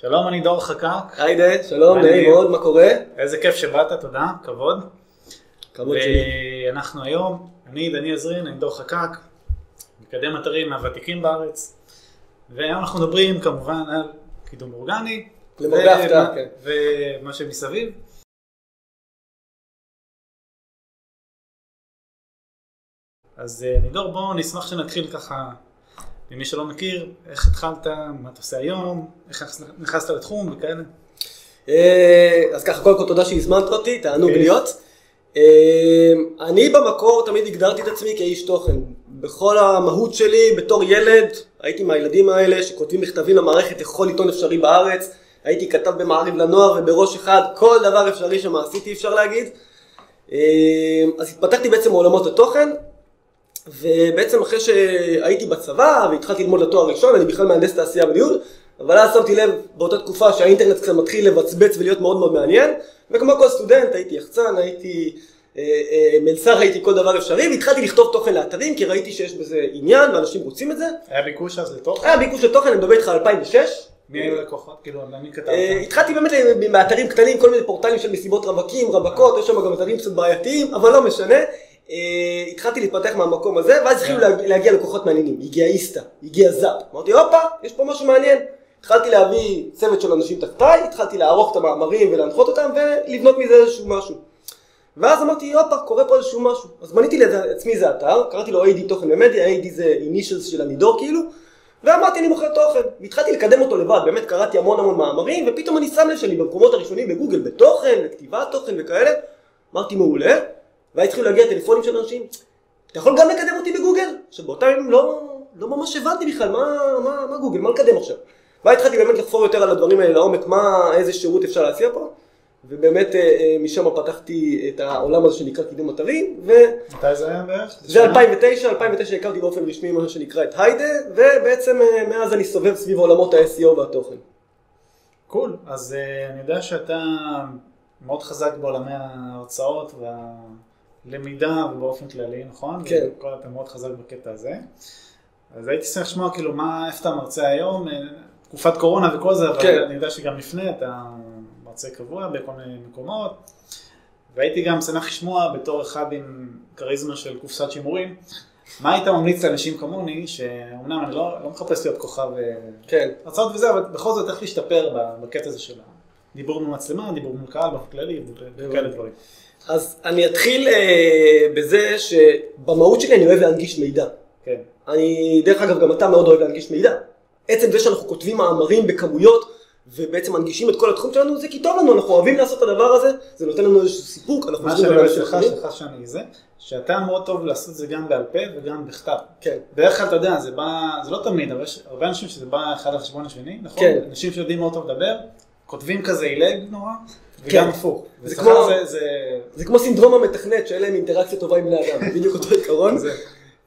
שלום, אני דור חקק. היידה, שלום, ואני- נעים מאוד, מה קורה? איזה כיף שבאת, תודה, כבוד. כבוד שלי. ואנחנו היום, אני דני עזרין, אני דור חקק, מקדם אתרים מהוותיקים בארץ. והיום אנחנו מדברים כמובן על קידום אורגני. למרבה ההפתעה, כן. ומה שמסביב. אז אה, נידור, בוא נשמח שנתחיל ככה, למי שלא מכיר, איך התחלת, מה אתה עושה היום, איך נכנסת לתחום וכאלה. אה, אז ככה, קודם כל תודה שהזמנת אותי, תענוג. להיות. אה, אני במקור תמיד הגדרתי את עצמי כאיש תוכן. בכל המהות שלי, בתור ילד, הייתי מהילדים האלה שכותבים מכתבים למערכת לכל עיתון אפשרי בארץ. הייתי כתב במעריב לנוער ובראש אחד, כל דבר אפשרי שמה עשיתי אפשר להגיד. אה, אז התפתחתי בעצם מעולמות התוכן, ובעצם אחרי שהייתי בצבא והתחלתי ללמוד לתואר ראשון, אני בכלל מהנדס תעשייה וניהול, אבל אז שמתי לב באותה תקופה שהאינטרנט קצת מתחיל לבצבץ ולהיות מאוד מאוד מעניין, וכמו כל סטודנט הייתי יחצן, הייתי אה, אה, מלצר, הייתי כל דבר אפשרי, והתחלתי לכתוב תוכן לאתרים כי ראיתי שיש בזה עניין ואנשים רוצים את זה. היה ביקוש אז לתוכן? היה ביקוש לתוכן, אני מדבר איתך על 2006. מי היו לקוחות? כאילו, מי כתבת? אה, התחלתי באמת באתרים קטנים, כל מיני פורטלים של מסיבות רווקים, רווקות, יש שם גם אתרים קצת בעייתיים, אבל לא משנה. אה, התחלתי להתפתח מהמקום הזה, ואז התחילו להג- להגיע לקוחות מעניינים. הגיע איסתא, הגיע זאפ. אמרתי, הופה, יש פה משהו מעניין. התחלתי להביא צוות של אנשים תחתיי, התחלתי לערוך את המאמרים ולהנחות אותם, ולבנות מזה איזשהו משהו. ואז אמרתי, הופה, קורה פה איזשהו משהו. אז בניתי לעצמי איזה אתר, קראתי לו AD תוכן ומדיה, AD זה אינישלס של הנידור כאילו, ואמרתי, אני מוכר תוכן. והתחלתי לקדם אותו לבד, באמת קראתי המון המון מאמרים, ופתאום אני שם לב שאני במקומות הראשונים בגוגל בתוכן, לכתיבת תוכן וכאלה. אמרתי, מעולה. ואז התחילו להגיע טלפונים של אנשים, אתה יכול גם לקדם אותי בגוגל? עכשיו באותם ימים לא, לא ממש הבנתי בכלל מה, מה, מה גוגל, מה לקדם עכשיו. ואז התחלתי באמת לחפור יותר על הדברים האלה לעומק, מה, איזה שירות אפשר להציע פה. ובאמת אה, אה, משם פתחתי את העולם הזה שנקרא קידום אתרים, וזה מתי זה היה בערך? 2009, 2009 הכרתי באופן רשמי מה שנקרא את היידה, ובעצם אה, מאז אני סובב סביב עולמות ה-SEO והתוכן. קול. אז אה, אני יודע שאתה מאוד חזק בעולמי ההרצאות והלמידה ובאופן כללי, נכון? כן. וכל- אתה מאוד חזק בקטע הזה. אז הייתי שמח לשמוע כאילו מה, איפה אתה מרצה היום, אה, תקופת קורונה וכל זה, אבל כן. אני יודע שגם לפני אתה מרצה קבוע בכל מיני מקומות. והייתי גם שמח לשמוע בתור אחד עם כריזמה של קופסת שימורים, מה היית ממליץ לאנשים כמוני, שאומנם אני לא, לא מחפש להיות כוכב אה, כן. הרצאות וזה, אבל בכל זאת איך להשתפר בקטע הזה של הדיבור מול מצלמה, דיבור מול קהל באופן כללי, וכאלה דברים. אז אני אתחיל אה, בזה שבמהות שלי אני אוהב להנגיש מידע. כן. אני, דרך אגב, גם אתה מאוד אוהב להנגיש מידע. עצם זה שאנחנו כותבים מאמרים בכמויות, ובעצם מנגישים את כל התחום שלנו, זה כי טוב לנו, אנחנו אוהבים לעשות את הדבר הזה, זה נותן לנו איזשהו סיפוק, מה שאני אוהב שלך. שלך שאני זה, שאתה מאוד טוב לעשות את זה גם בעל פה וגם בכתב. כן, בדרך כלל אתה יודע, זה בא, זה לא תמיד, אבל יש הרבה אנשים שזה בא אחד על חשבון השני, נכון? כן. אנשים שיודעים מאוד טוב לדבר, כותבים כזה עילג נורא, וגם כן. הפוך. זה זה- זה... זה כמו סינדרום המתכנת, שאין להם אינטראקציה טובה עם בני אדם, בדיוק אותו עיקרון.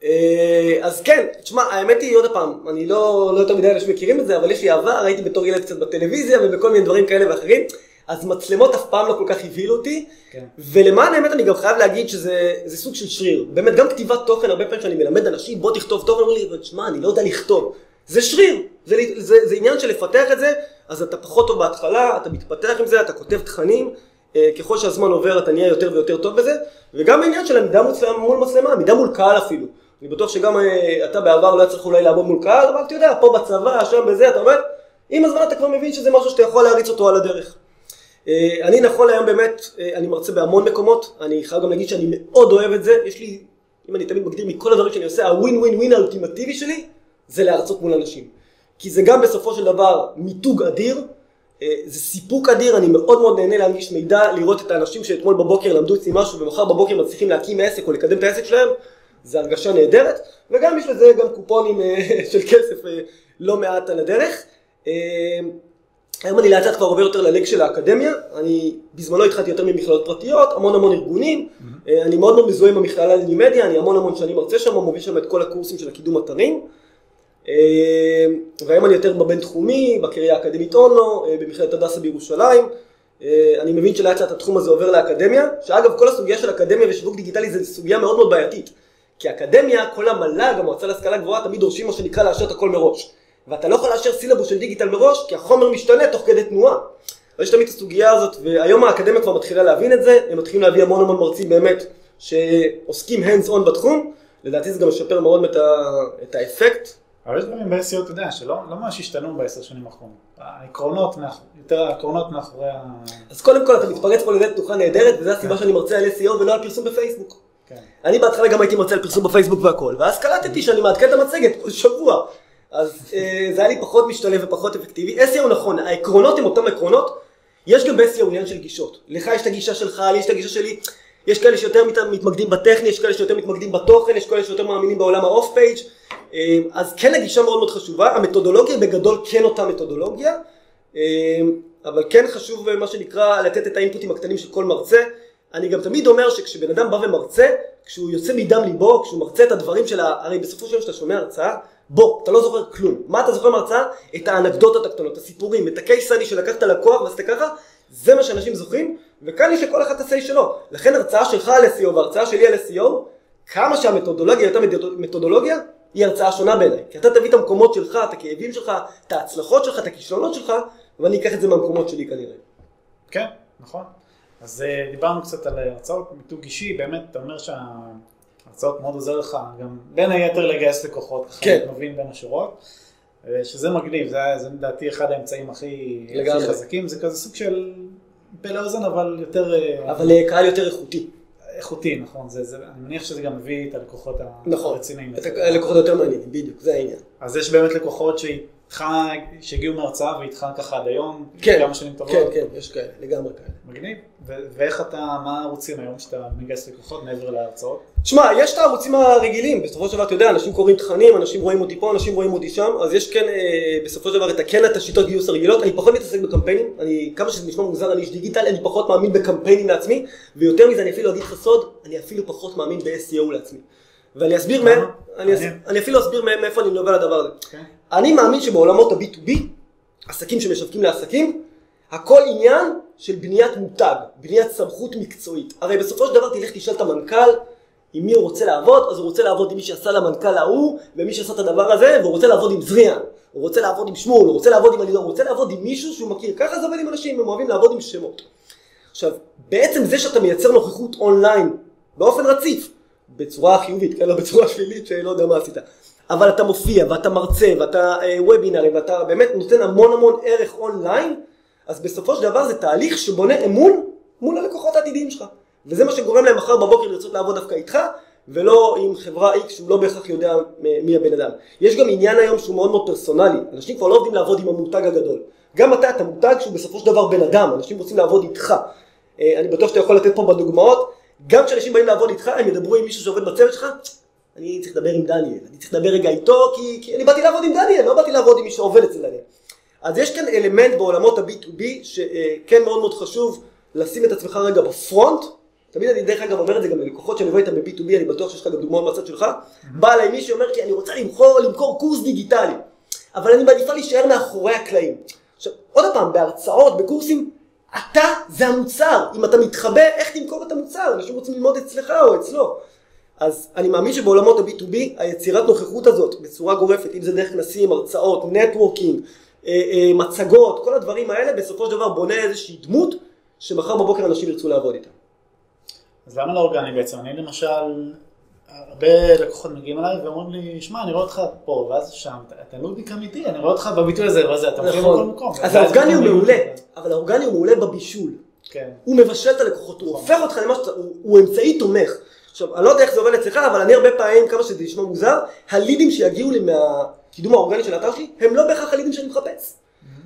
אה, אז כן, תשמע, האמת היא עוד פעם, אני לא, לא יותר מדי אנשים מכירים את זה, אבל יש לי עבר, הייתי בתור ילד קצת בטלוויזיה ובכל מיני דברים כאלה ואחרים, אז מצלמות אף פעם לא כל כך הבהילו אותי, כן. ולמען האמת אני גם חייב להגיד שזה זה סוג של שריר. באמת, גם כתיבת תוכן, הרבה פעמים שאני מלמד אנשים, בוא תכתוב תוכן, אומרים לי, תשמע, אני לא יודע לכתוב. זה שריר, זה, זה, זה עניין של לפתח את זה, אז אתה פחות טוב בהתחלה, אתה מתפתח עם זה, אתה כותב תכנים, אה, ככל שהזמן עובר אתה נהיה יותר ויותר טוב בזה, וגם העניין של עמידה מול, מול מצלמה, עמידה מול קהל אפילו. אני בטוח שגם אה, אתה בעבר לא היה צריך אולי לעמוד מול קהל, אבל אתה יודע, פה בצבא, שם בזה, אתה אומר, עם הזמן אתה כבר מבין שזה משהו שאתה יכול להריץ אותו על הדרך. אה, אני נכון להיום באמת, אני מרצה בהמון מקומות, אני חייב גם להגיד שאני מאוד אוהב את זה, יש לי, אם אני תמיד מגדיר מכל הדברים שאני עושה, הווין ווין ווין האולטימטיבי שלי, זה להרצות מול אנשים. כי זה גם בסופו של דבר מיתוג אדיר, אה, זה סיפוק אדיר, אני מאוד מאוד נהנה להנגיש מידע, לראות את האנשים שאתמול בבוקר למדו אצלי משהו ומחר בבוקר מצליחים להקים עסק או לקדם את העסק שלהם, זה הרגשה נהדרת, וגם יש לזה גם קופונים אה, של כסף אה, לא מעט על הדרך. היום אני לאט לאט כבר עובר יותר ללג של האקדמיה, אני בזמנו התחלתי יותר ממכללות פרטיות, המון המון ארגונים, אה, אני מאוד מאוד מזוהה עם המכללה לנימדיה, אני המון המון שנים מרצה שם, מוביל שם את כל הקורסים של הקידום אתרים. אה, והיום אני יותר בבינתחומי, בקריה האקדמית אונו, אה, במכללת הדסה בירושלים. אה, אני מבין שלאט לאט התחום הזה עובר לאקדמיה, שאגב כל הסוגיה של אקדמיה ושיווק דיגיטלי זה סוגיה מאוד מאוד בעייתית. כי אקדמיה, כל המל"ג, המועצה להשכלה גבוהה, תמיד דורשים מה שנקרא לאשר את הכל מראש. ואתה לא יכול לאשר סילבוס של דיגיטל מראש, כי החומר משתנה תוך כדי תנועה. אז יש תמיד את הסוגיה הזאת, והיום האקדמיה כבר מתחילה להבין את זה, הם מתחילים להביא המון המון מרצים באמת, שעוסקים hands on בתחום, לדעתי זה גם משפר מאוד את, ה, את האפקט. אבל יש דברים ב-SEO, אתה יודע, שלא לא ממש השתנו בעשר שנים האחרונות. העקרונות, יותר העקרונות מאחורי ה... אז קודם כל אתה מתפרץ פה לדלת פתוחה נהדרת, וזו הסיבה שאני מרצה על SEO ולא על פרסום בפייסבוק. כן. אני בהתחלה גם הייתי מרצה על פרסום בפייסבוק והכל, ואז קלטתי שאני מעדכן את המצגת כל שבוע. אז אה, זה היה לי פחות משתלם ופחות אפקטיבי. SEO נכון, העקרונות הם אותם עקרונות, יש גם ב-SEO עניין של גישות. לך יש את הגישה שלך, לי יש את הגישה שלי. יש כאלה שיותר מת- מתמקדים בטכני, יש כאלה שיותר מתמקדים בתוכן, יש כאלה שיותר מאמינים בעולם האוף פייג'. אה, אז כן הגישה מאוד מאוד חשובה, המתודולוגיה בגדול כן אותה מתודולוגיה, אה, אבל כן חשוב אה, מה שנקרא לתת את האינפוטים הקטנים של כל מרצה. אני גם תמיד אומר שכשבן אדם בא ומרצה, כשהוא יוצא מדם ליבו, כשהוא מרצה את הדברים של ה... הרי בסופו של יום כשאתה שומע הרצאה, בוא, אתה לא זוכר כלום. מה אתה זוכר מההרצאה? את האנקדוטות הקטנות, הסיפורים, את הקייס סטאדי שלקחת לקוח ועשית ככה, זה מה שאנשים זוכרים, וכאן יש לכל אחד את ה-say שלו. לכן הרצאה שלך על SEO והרצאה שלי על SEO, כמה שהמתודולוגיה אותה מתודולוגיה, היא הרצאה שונה בעיניי. כי אתה תביא את המקומות שלך, את הכאבים שלך, את ההצלחות שלך, את הכישלונות שלך, ואני אקח את זה מהמקומות שלי כנראה. כן, נכון. אז אה, דיברנו קצת על הרצאות מיתוג אישי, באמת, אתה אומר שההרצאות מאוד עוזר לך, גם בין היתר לגייס לקוחות, ככה כן. מבין בין השורות, אה, שזה מגניב, זה, זה לדעתי אחד האמצעים הכי, הכי. חזקים, זה כזה סוג של פה לאוזן, אבל יותר אה, אבל אה, קהל יותר איכותי. איכותי, נכון, זה, זה, אני מניח שזה גם מביא את הלקוחות נכון. הרציניים. את הלקוחות יותר מעניינים, בדיוק, זה העניין. אז יש באמת לקוחות שאיתך, שהגיעו מהרצאה ואיתך ככה עד היום, כן, כמה שנים טובות. כן, כן, יש כאלה, לגמרי כאלה. מגניב. ואיך אתה, מה הערוצים היום שאתה מגייס לקוחות מעבר להרצאות? שמע, יש את הערוצים הרגילים, בסופו של דבר, אתה יודע, אנשים קוראים תכנים, אנשים רואים אותי פה, אנשים רואים אותי שם, אז יש כן, אה, בסופו של דבר, את הכן את השיטות גיוס הרגילות, אני פחות מתעסק בקמפיינים, אני, כמה שזה נשמע מוזר, אני איש דיגיטל, אני פחות מאמין בקמפיינים לעצמי, ויותר מזה, אני אפילו אגיד לך סוד, אני אפילו פחות מאמין ב-SEO לעצמי. ואני אסביר? מהם, אני, אס-. אני אפילו אסביר מאיפה אני מדבר על הדבר הזה. כן. אני מאמין שבעולמות ה-B2B, עסקים שמשווקים לעסקים, הכל עניין של בניית מותג, בניית סמכות מקצועית. הרי בסופו של דבר תלך תשאל את המנכ"ל עם מי הוא רוצה לעבוד, אז הוא רוצה לעבוד עם מי שעשה למנכ"ל ההוא, ומי שעשה את הדבר הזה, והוא רוצה לעבוד עם זריאן, הוא רוצה לעבוד עם שמואל, הוא רוצה לעבוד עם הלידור, הוא רוצה לעבוד עם מישהו שהוא מכיר. ככה זה עובד עם אנשים, הם אוהבים לעבוד עם שמות. עכשיו, בעצם זה שאתה מייצר נוכחות אונליין באופן רציף, בצורה חיובית, כן, לא בצורה שלילית שלא יודע מה עשית, אבל אתה מופיע ואתה מרצה ואתה אה, וובינארי ואתה באמת נותן המון המון ערך אונליין, אז בסופו של דבר זה תהליך שבונה אמון מול הלקוחות העתידיים שלך. וזה מה שגורם להם מחר בבוקר לרצות לעבוד דווקא איתך, ולא עם חברה X שהוא לא בהכרח יודע מ- מי הבן אדם. יש גם עניין היום שהוא מאוד מאוד פרסונלי, אנשים כבר לא עובדים לעבוד עם המותג הגדול. גם אתה, אתה מותג שהוא בסופו של דבר בן אדם, אנשים רוצים לעבוד איתך. אה, אני בטוח שאתה יכול לתת פה בדוגמאות, גם כשאנשים באים לעבוד איתך, הם ידברו עם מישהו שעובד בצוות שלך, אני צריך לדבר עם דניאל, אני צריך לדבר רגע איתו, כי, כי אני באתי לעבוד עם דניאל, לא באתי לעבוד עם מי שעובד אצל דניאל. אז יש כאן אלמנט בעולמות ה-B2B, שכן מאוד מאוד חשוב לשים את עצמך רגע בפרונט. תמיד אני דרך אגב אומר את זה גם ללקוחות שאני עובד איתם ב-B2B, אני בטוח שיש לך גם דוגמאות מהצד שלך. בא אליי מישהו שאומר לי, אני רוצה למכור, למכור קורס דיגיטלי, אבל אני מעדיפה להישאר מאחורי הקלעים. עכשיו, עוד פעם, בהרצאות, בקורסים, אתה זה המוצר. אם אתה מתחבא, איך תמכור את המוצר? אנשים רוצים ללמוד אצלך או אצלו. אז אני מאמין שבעולמות ה-B2B, היצירת נוכחות הזאת בצורה גורפת, אם זה דרך כנסים, הרצאות, נטוורקינג, אה, אה, מצגות, כל הדברים האלה, בסופו של דבר בונה איזושהי דמות, שמחר בבוקר אנשים ירצו לעבוד איתה. אז למה לא אורגני בעצם? אני למשל, הרבה לקוחות מגיעים אליי ואומרים לי, שמע, אני רואה אותך פה, ואז שם, אתה- נודניק אמיתי, אני רואה אותך בביטוי הזה וזה, אתה מופיע בכל מקום. נכון. אז האורגני הוא מעולה, אבל האורגני הוא מעולה בבישול. כן. הוא מבשל את הלקוחות, הוא הופך אותך למה שאתה, הוא אמצעי תומך. עכשיו, אני לא יודע איך זה עובד אצלך, אבל אני הרבה פעמים, כמה שזה נשמע מוזר, הלידים שיגיעו לי מהקידום האורגני של האתר שלי, הם לא בהכרח הלידים שאני מחפש.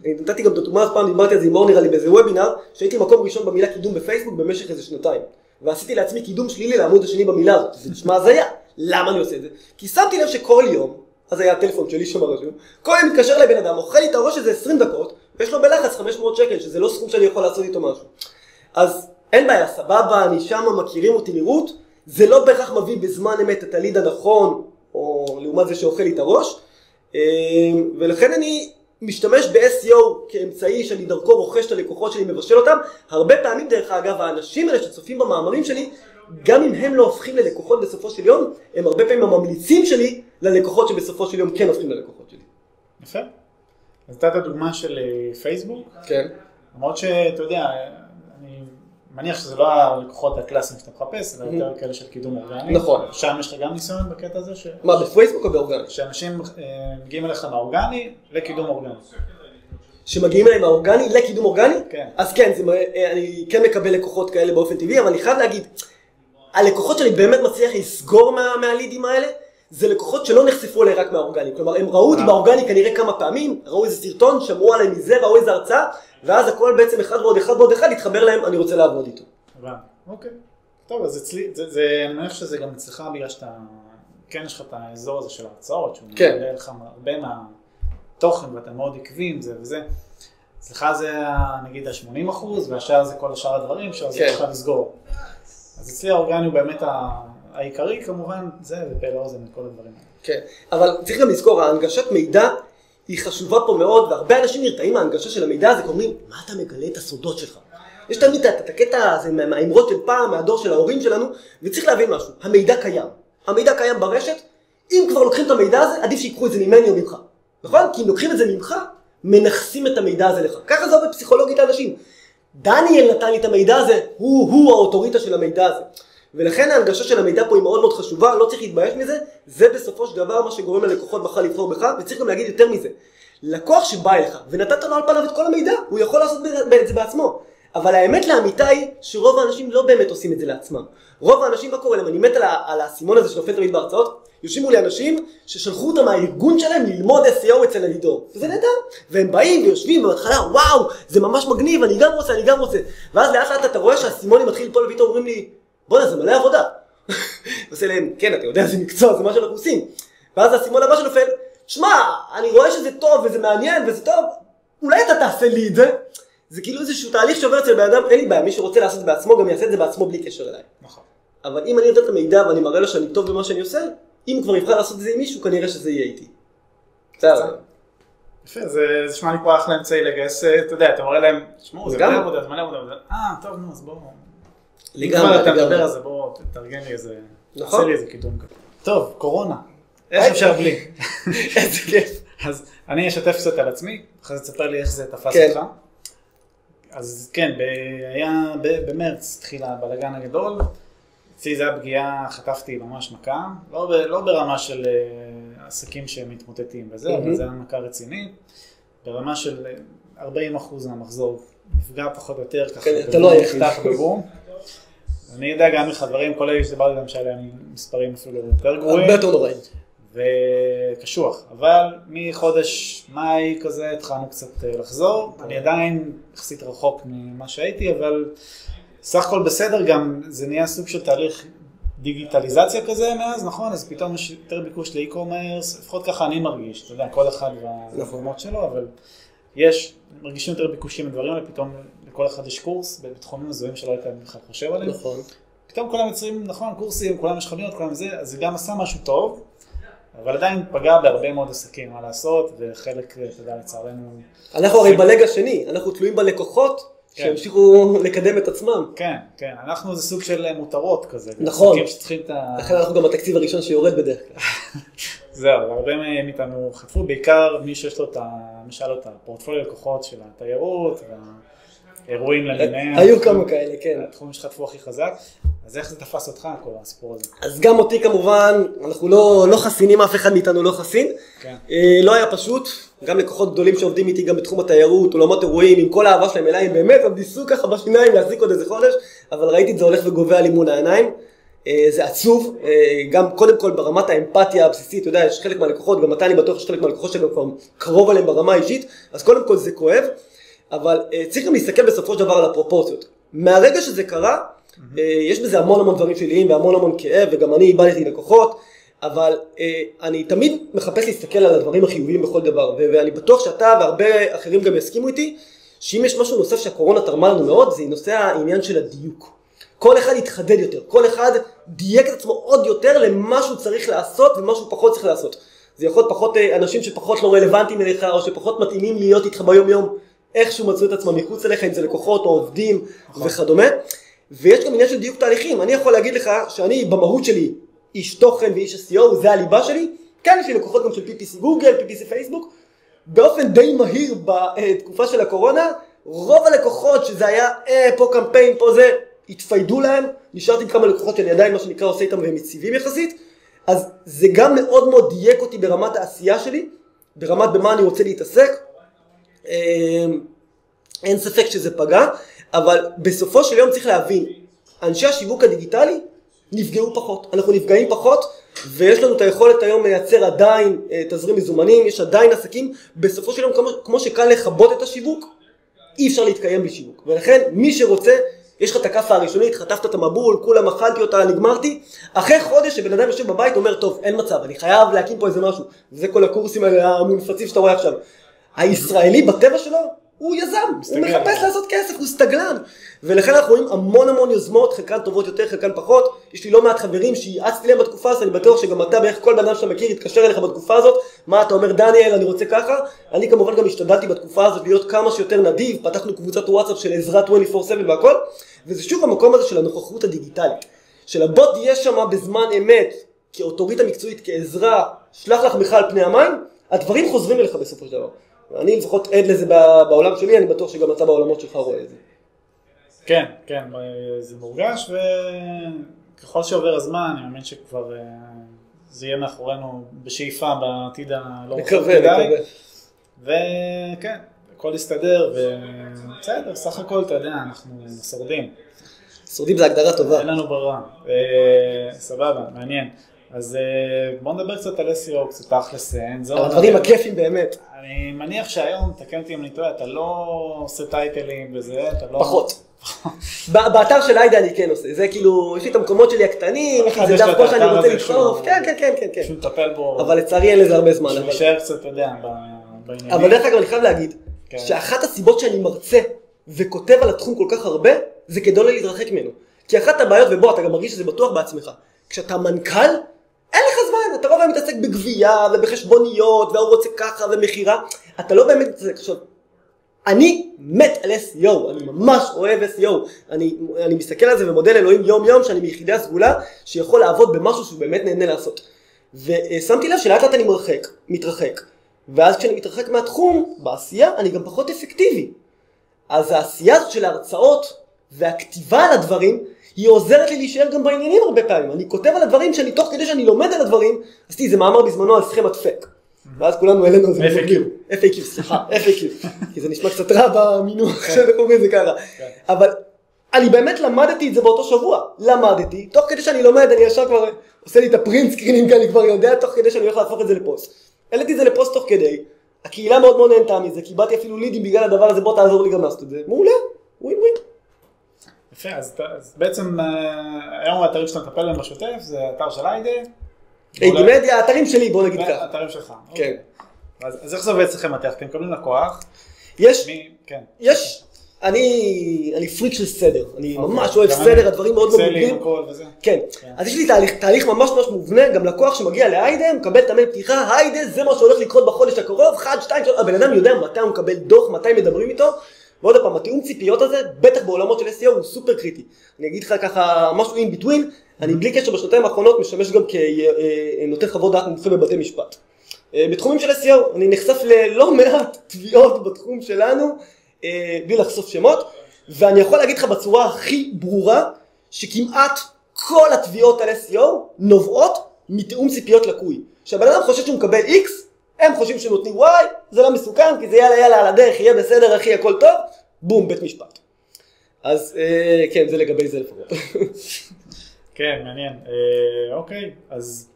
אני נתתי גם את הדוגמה, אז פעם דיברתי על זה עם אור נראה לי באיזה וובינר, שהייתי מקום ראשון במילה קידום בפייסבוק במשך איזה שנתיים. ועשיתי לעצמי קידום שלילי לעמוד השני במילה הזאת. זה נשמע הזיה. למה אני עושה את זה? כי שמתי לב שכל יום, אז היה הטלפון שלי שם רשום, כל יום מתקשר אליי בן אדם, אוכל לי את הראש איזה 20 דקות, ויש לו בלחץ 500 שקל, שזה לא סכום שאני יכול לעשות איתו משהו. אז אין בעיה, סבבה, אני שמה, מכירים אותי נראות, זה לא בהכרח מביא בזמן אמת את הליד הנכון, או לעומת זה שאוכל לי את הראש, אה, ולכן אני משתמש ב-SEO כאמצעי שאני דרכו רוכש את הלקוחות שלי, מבשל אותם. הרבה פעמים, דרך אגב, האנשים האלה שצופים במאמרים שלי, גם אם הם לא הופכים ללקוחות בסופו של יום, הם הרבה פעמים הממליצים שלי ללקוחות שבסופו של יום כן הופכים ללקוחות שלי. יפה. אז נתת דוגמה של אה, פייסבוק, כן. למרות שאתה יודע, אני מניח שזה לא הלקוחות הקלאסיים שאתה מחפש, אלא יותר כאלה של קידום אורגני. נכון. שם יש לך גם ניסיון בקטע הזה, ש- מה, בפייסבוק או באורגני? שאנשים אה, מגיעים אליך מהאורגני לקידום אורגני. שמגיעים אליהם מהאורגני לקידום אורגני? כן. אז כן, זה, אה, אני כן מקבל לקוחות כאלה באופן טבעי, אבל אני חייב להגיד, הלקוחות שאני באמת מצליח לסגור מה, מהלידים האלה, זה לקוחות שלא נחשפו אליי רק מהאורגני. כלומר, הם ראו אותי אה. באורגני כנראה כמה פעמים, ראו איזה סרטון, שמעו עליי מזה, ראו איזה הרצאה, ואז הכל בעצם אחד ועוד אחד ועוד אחד התחבר להם, אני רוצה לעבוד איתו. אוקיי. טוב, אז אצלי, זה, זה, אני מניח שזה גם אצלך בגלל שאתה, כן יש לך את האזור הזה של ההרצאות, שהוא כן. מעלה לך הרבה מהתוכן ואתה מאוד עקבי עם זה וזה. אצלך זה נגיד ה-80 אחוז, והשאר זה כל השאר הדברים שעוזרים כן. לך לסגור. אז אצלי האורגני הוא באמת ה- העיקרי כמובן, זה ופה לאוזן וכל הדברים האלה. כן, אבל צריך גם לזכור, ההנגשת מידע היא חשובה פה מאוד, והרבה אנשים נרתעים מההנגשה של המידע הזה, כי אומרים, מה אתה מגלה את הסודות שלך? יש תמיד את הקטע הזה מה- מהאמרות של פעם, מהדור של ההורים שלנו, וצריך להבין משהו, המידע קיים. המידע קיים ברשת, אם כבר לוקחים את המידע הזה, עדיף שיקחו את זה ממני או ממך. נכון? כי אם לוקחים את זה ממך, מנכסים את המידע הזה לך. ככה זה עובד פסיכולוגית לאנשים. דניאל נתן לי את המידע הזה, הוא, הוא האוטוריטה של המידע הזה. ולכן ההנגשה של המידע פה היא מאוד מאוד חשובה, לא צריך להתבייש מזה, זה בסופו של דבר מה שגורם ללקוחות בכלל לבחור בך, וצריך גם להגיד יותר מזה. לקוח שבא אליך ונתת לו על פניו את כל המידע, הוא יכול לעשות את זה בעצמו. אבל האמת לאמיתה היא שרוב האנשים לא באמת עושים את זה לעצמם. רוב האנשים, מה קורה להם? אני מת על, האסימון הזה שנופל תמיד בהרצאות. יושבים מולי אנשים ששלחו אותם מהארגון שלהם ללמוד SEO אצל אלידור. וזה נהדר. והם באים ויושבים ובהתחלה, וואו, זה ממש מגניב, אני גם רוצה, אני גם רוצה. ואז לאט לאט אתה רואה שהאסימונים מתחיל ליפול ופתאום אומרים לי, בואנה, זה מלא עבודה. עושה להם, כן, אתה יודע, זה מקצוע, זה מה שאנחנו עושים. ואז האסימון הבא שנופל, שמע, אני רואה שזה טוב וזה מעניין וזה טוב, אולי אתה תעשה לי את זה. זה כאילו איזשהו תהליך שעובר אצל בן אדם, אין לי בעיה, מי שרוצה לעשות את זה בעצמו, גם יעשה את זה בעצמו בלי קשר אליי. נכון. אבל אם אני נותן את המידע ואני מראה לו שאני טוב במה שאני עושה, אם כבר יבחר לעשות את זה עם מישהו, כנראה שזה יהיה איתי. בסדר. יפה, זה זה נשמע לי פה אחלה אמצעי לגייס, אה, אתה יודע, אתה מראה להם, תשמעו, זה גם- מלא עבודה, זה מלא עבודה, אה, טוב, נו, אז בואו. אם לגמרי, כבר אתה. מדבר על זה, בוא תארגן לי איזה, נכון. תעשה לי איזה קידום כזה. טוב, קורונה. איך היי. אפשר בלי? איזה כיף. אז אני אשתף קצת על עצמי, אחרי זה תספר לי איך זה תפס כן. אותך. אז כן, היה במרץ התחיל הבלאגן הגדול, אצלי זה היה פגיעה, חטפתי ממש מכה, לא, ב- לא ברמה של אה, עסקים שמתמוטטים וזה, אבל. זה היה מכה רצינית, ברמה של אה, 40% מהמחזור נפגע פחות או יותר, ככה, כן, אתה לא היחיד. נחתך בבום. אני יודע גם לך דברים, כל אלה שדיברתי גם שהיה להם מספרים אפילו יותר גרועים. הרבה יותר נוראים. וקשוח, אבל מחודש מאי כזה התחלנו קצת אה, לחזור, אני עדיין יחסית רחוק ממה שהייתי, אבל סך הכל בסדר, גם זה נהיה סוג של תהליך דיגיטליזציה כזה מאז, נכון? אז פתאום יש יותר ביקוש לאי-קומרס, לפחות ככה אני מרגיש, אתה יודע, כל אחד והמקומות שלו, אבל יש, מרגישים יותר ביקושים לדברים האלה, פתאום לכל אחד יש קורס בתחומים מזוהים שלא היית בכלל חושב עליהם. נכון. פתאום כולם יוצרים, נכון, קורסים, כולם יש חנויות, כולם זה, אז זה גם עשה משהו טוב, אבל עדיין פגע בהרבה מאוד עסקים, מה לעשות, וחלק, אתה יודע, לצערנו, אנחנו הרי בלג השני, אנחנו תלויים בלקוחות כן. שימשיכו לקדם את עצמם. כן, כן, אנחנו זה סוג של מותרות כזה, נכון. עסקים שצריכים את ה... לכן אנחנו גם התקציב הראשון שיורד בדרך כלל. זהו, הרבה מהם איתנו חטפו, בעיקר מי שיש לו את ה... מי שהיה לו את הפורטפוליו לקוחות של התיירות, והאירועים למיניהם. היו כמה כאלה, כן. התחומים שחטפו הכי חזק, אז איך זה תפס אותך, כל הסיפור הזה? אז גם אותי כמובן, אנחנו לא, לא חסינים, אף אחד מאיתנו לא חסין. כן. אה, לא היה פשוט, גם לקוחות גדולים שעובדים איתי גם בתחום התיירות, אולמות אירועים, עם כל האהבה שלהם אליי, הם באמת עוד ניסו ככה בשיניים להחזיק עוד איזה חודש, אבל ראיתי את זה הולך וגובה על אימון העיניים. אה, זה עצוב, אה, גם קודם כל ברמת האמפתיה הבסיסית, אתה יודע, יש חלק מהלקוחות, גם אתה אני בטוח שיש חלק מהלקוחות שגם כבר קרוב אליהם ברמה האישית, אז קודם כל זה כואב, אבל אה, צריך גם להסתכל בסופו של דבר על הפרופורציות. מהרגע שזה קרה, אה, יש בזה המון המון דברים שליליים והמון המון כאב, וגם אני איבדתי לקוחות, אבל אה, אני תמיד מחפש להסתכל על הדברים החיוביים בכל דבר, ואני בטוח שאתה והרבה אחרים גם יסכימו איתי, שאם יש משהו נוסף שהקורונה תרמה לנו מאוד, זה נושא העניין של הדיוק. כל אחד התחדד יותר, כל אחד דייק את עצמו עוד יותר למה שהוא צריך לעשות ומה שהוא פחות צריך לעשות. זה יכול להיות פחות אנשים שפחות לא רלוונטיים אליך או שפחות מתאימים להיות איתך ביום יום, איכשהו מצאו את עצמם מחוץ אליך, אם זה לקוחות או עובדים וכדומה. ויש גם עניין של דיוק תהליכים, אני יכול להגיד לך שאני במהות שלי איש תוכן ואיש SEO, זה הליבה שלי, כן יש לי לקוחות גם של PPC גוגל, PPC פייסבוק, באופן די מהיר בתקופה של הקורונה, רוב הלקוחות שזה היה אה, פה קמפיין, פה זה, התפיידו להם, נשארתי עם כמה לקוחות שאני עדיין מה שנקרא עושה איתם והם יציבים יחסית, אז זה גם מאוד מאוד דייק אותי ברמת העשייה שלי, ברמת במה אני רוצה להתעסק. אמ, אין ספק שזה פגע, אבל בסופו של יום צריך להבין, אנשי השיווק הדיגיטלי נפגעו פחות, אנחנו נפגעים פחות, ויש לנו את היכולת היום לייצר עדיין אה, תזרים מזומנים, יש עדיין עסקים, בסופו של יום כמו, כמו שקל לכבות את השיווק, אי אפשר להתקיים בלי שיווק, ולכן מי שרוצה, יש לך את הכאפה הראשונית, חטפת את המבול, כולם אכלתי אותה, נגמרתי, אחרי חודש שבן אדם יושב בבית אומר, טוב, אין מצב, אני חייב להקים פה איזה משהו, זה כל הקורסים המונפצים שאתה רואה עכשיו. הישראלי בטבע שלו הוא יזם, הוא מחפש לעשות כסף, הוא סטגלן. ולכן אנחנו רואים המון המון יוזמות, חלקן טובות יותר, חלקן פחות. יש לי לא מעט חברים שיעצתי להם בתקופה הזאת, אני בטוח שגם אתה בערך כל בן אדם שאתה מכיר יתקשר אליך בתקופה הזאת. מה אתה אומר דניאל, אני רוצה ככה. אני כמובן גם השתדלתי בתקופה הזאת להיות כמה שיותר נדיב, פתחנו קבוצת וואטסאפ של עזרה 24/7 והכל. וזה שוב המקום הזה של הנוכחות הדיגיטלית. של הבוא תהיה שם בזמן אמת, כאוטוריטה מקצועית, כעזרה, שלח מיכל על פני המים, הדברים חוזרים אליך בסופו של דבר. אני לפחות עד לזה בעולם שלי, אני בטוח שגם אתה בעולמות שלך רואה את זה. כן, כן, זה מורגש, וככל שעובר הזמן, אני מאמין שכבר אה, זה יהיה מאחורינו בשאיפה בעתיד הלא רחוק מקווה. וכן, הכל יסתדר, ובסדר, סך הכל, אתה יודע, אנחנו שורדים. שורדים זה הגדרה טובה. אין לנו ברירה. אה, סבבה, מעניין. אז אה, בוא נדבר קצת על SEO, קצת תכלס, אין זו. הדברים הכיפים באמת. אני מניח שהיום, תקן אותי אם אני טועה, אתה לא עושה טייטלים וזה, אתה לא... פחות. באתר של איידה אני כן עושה, זה כאילו, יש לי את המקומות שלי הקטנים, זה דף פה שאני רוצה לדחוף, כן, כן, כן, כן. שהוא מטפל בו. אבל לצערי אין לזה הרבה זמן. שהוא יישאר קצת, אתה יודע, בעניינים. אבל דרך אגב, אני חייב להגיד, כן. שאחת הסיבות שאני מרצה וכותב על התחום כל כך הרבה, זה כדי לא להתרחק ממנו. כי אחת הבעיות, ובוא, אתה גם מרגיש שזה בטוח בעצמך, כשאתה מנכ"ל, אין לך זמן, אתה רוב היום מתעסק בגבייה ובחשבוניות, והוא רוצה ככה ומכירה, אתה לא באמת מתעסק. עכשיו, אני מת על SEO, אני ממש אוהב SEO, אני, אני מסתכל על זה ומודה לאלוהים יום יום שאני מיחידי הסגולה שיכול לעבוד במשהו שהוא באמת נהנה לעשות. ושמתי לב שלאט לאט אני מרחק, מתרחק, ואז כשאני מתרחק מהתחום, בעשייה, אני גם פחות אפקטיבי. אז העשייה הזאת של ההרצאות והכתיבה על הדברים, היא עוזרת לי להישאר גם בעניינים הרבה פעמים. אני כותב על הדברים שאני, תוך כדי שאני לומד על הדברים, עשיתי איזה מאמר בזמנו על סכמת פק. ואז כולנו העלינו על זה. FAQ. FAQ, סליחה, FAQ. כי זה נשמע קצת רע במינוח שאנחנו קוראים לזה ככה. כן. אבל אני באמת למדתי את זה באותו שבוע. למדתי, תוך כדי שאני לומד, אני ישר כבר עושה לי את הפרינט סקרינים, כי אני כבר יודע תוך כדי שאני הולך להפוך את זה לפוסט. העליתי את זה לפוסט תוך כדי, הקהילה מאוד מאוד נהנתה מזה, קיבלתי אפילו לידים בגלל הדבר הזה, בוא תעזור לי גם לעשות את זה. מעולה, ווין ווין. יפה, אז, אז בעצם אה, היום האתרים שאתה מטפל בהם בשוטף זה אתר של איידה. מדיה, האתרים שלי, בוא נגיד ככה. האתרים שלך. כן. אוקיי. אז, אז איך זה עובד אצלכם אתם מקבלים לקוח? יש, מי, כן. יש, אני, אני פריק של סדר, אני אוקיי. ממש אוהב סדר. הדברים מאוד מאוד מובנים. כן, כן. אז יש לי תהליך, תהליך ממש ממש מובנה, גם לקוח שמגיע להיידה, מקבל את המייל פתיחה, היידה, זה מה שהולך לקרות בחודש הקרוב, 1, 2, 3, הבן אדם יודע מתי הוא מקבל דוח, מתי מדברים איתו, ועוד פעם, התיאום ציפיות הזה, בטח בעולמות של SEO הוא סופר קריטי. אני אגיד לך ככה משהו in between, אני בלי קשר בשנתיים האחרונות משמש גם כנותן חוות דעת מומחה בבתי משפט. אה, בתחומים של SEO, אני נחשף ללא מעט תביעות בתחום שלנו, אה, בלי לחשוף שמות, ואני יכול להגיד לך בצורה הכי ברורה, שכמעט כל התביעות על SEO נובעות מתיאום ציפיות לקוי. כשהבן אדם חושב שהוא מקבל X, הם חושבים שנותנים Y, זה לא מסוכן, כי זה יאללה יאללה על הדרך, יהיה בסדר אחי, הכל טוב, בום, בית משפט. אז אה, כן, זה לגבי זה לפחות. כן, מעניין. אה, אוקיי, אז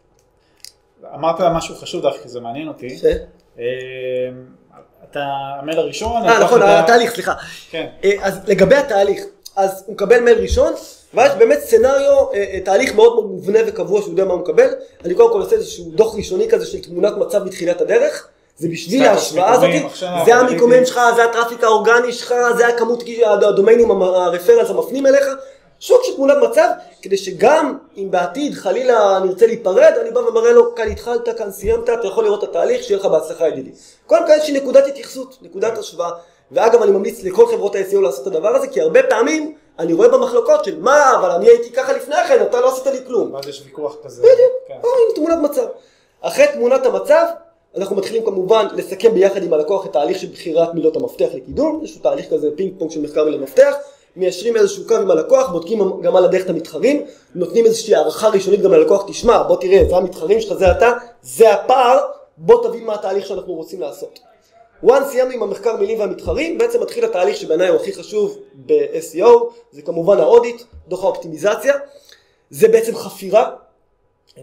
אמרת משהו חשוב דווקא, זה מעניין אותי. אה, אתה המייל הראשון. אה, נכון, התהליך, סליחה. כן. אה, אז לגבי התהליך, אז הוא מקבל מייל ראשון, ואז באמת סצנריו, אה, אה, תהליך מאוד מאוד מובנה וקבוע שהוא יודע מה הוא מקבל. אני קודם כל עושה איזשהו דוח ראשוני כזה של תמונת מצב מתחילת הדרך. זה בשביל ההשוואה הזאת, זה. המיקומים שלך, זה הטראפיק האורגני שלך, זה הכמות הדומיינים, הרפרנס המפנים אליך, שוק של תמונת מצב, כדי שגם אם בעתיד חלילה נרצה להיפרד, אני בא ומראה לו, כאן התחלת, כאן סיימת, אתה יכול לראות את התהליך, שיהיה לך בהצלחה ידידי. קודם כל איזושהי נקודת התייחסות, נקודת השוואה, ואגב אני ממליץ לכל חברות ה-SEO לעשות את הדבר הזה, כי הרבה פעמים אני רואה במחלוקות של מה, אבל אני הייתי ככה לפני כן, אתה לא עשית לי כלום. ואז יש ויכוח כזה. בדיוק, כן. או, הנה תמונת מצב. אחרי תמונת המצב, אנחנו מתחילים כמובן לסכם ביחד עם הלקוח את תהליך של בחירת מילות המפתח לקידום, יש תהליך כזה פינג פונג של מחקר מילות מפתח, מיישרים איזשהו קו עם הלקוח, בודקים גם על הדרך את המתחרים, נותנים איזושהי הערכה ראשונית גם ללקוח, תשמע, בוא תראה, זה המתחרים שלך, זה אתה, זה הפער, בוא תבין מה התהליך שאנחנו רוצים לעשות. Once סיימנו עם המחקר מילים והמתחרים, בעצם מתחיל התהליך שבעיניי הוא הכי חשוב ב-SEO, זה כמובן האודיט, דוח האופטימיזציה, זה בעצם חפירה,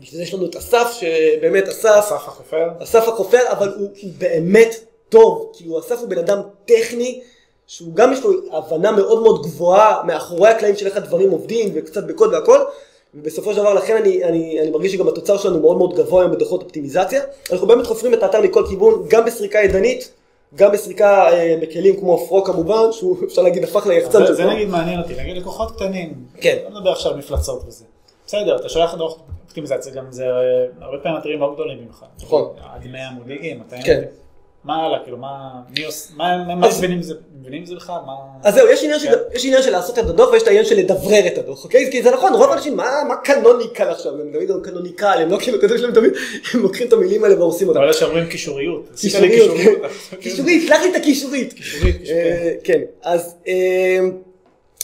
בשביל זה יש לנו את אסף, שבאמת אסף, אסף החופר. אסף החופר, אבל הוא, הוא באמת טוב, כאילו אסף הוא בן אדם טכני, שהוא גם יש לו הבנה מאוד מאוד גבוהה מאחורי הקלעים של איך הדברים עובדים, וקצת בקוד והכל, ובסופו של דבר לכן אני, אני, אני מרגיש שגם התוצר שלנו מאוד מאוד גבוה היום בדוחות אופטימיזציה. אנחנו באמת חופרים את האתר מכל כיוון, גם בסריקה ידנית, גם בסריקה אה, בכלים כמו פרו כמובן, שהוא אפשר להגיד הפך ליחצן זה, של זה. נגיד מעניין אותי, נגיד לקוחות קטנים. כן. לא מדבר עכשיו על מפלצות וזה. בסדר, אתה שולח דוח אופטימיזציה, גם זה אה, הרבה פעמים אתרים לא גדולים ממך. נכון. עד 100 עמודים, 200 כן. עמודים. מה הלאה, כאילו, מה, מי עושה, מה, מה, מבינים זה, מבינים זה בכלל? מה... אז זהו, יש עניין, של, כן. יש עניין של לעשות את הדוח ויש את העניין של לדברר את הדוח, אוקיי? כי זה נכון, רוב האנשים, מה, מה קנוניקל עכשיו? הם תמיד אומרים קנוניקל, הם לא כאילו, יודע שהם תמיד, הם לוקחים את המילים האלה ועושים אותם. אבל אלה שאומרים קישוריות. קישוריות. כן. קישורית, שלח לי את הקישורית. קישורית, קישורית. אה, כן, אז אה,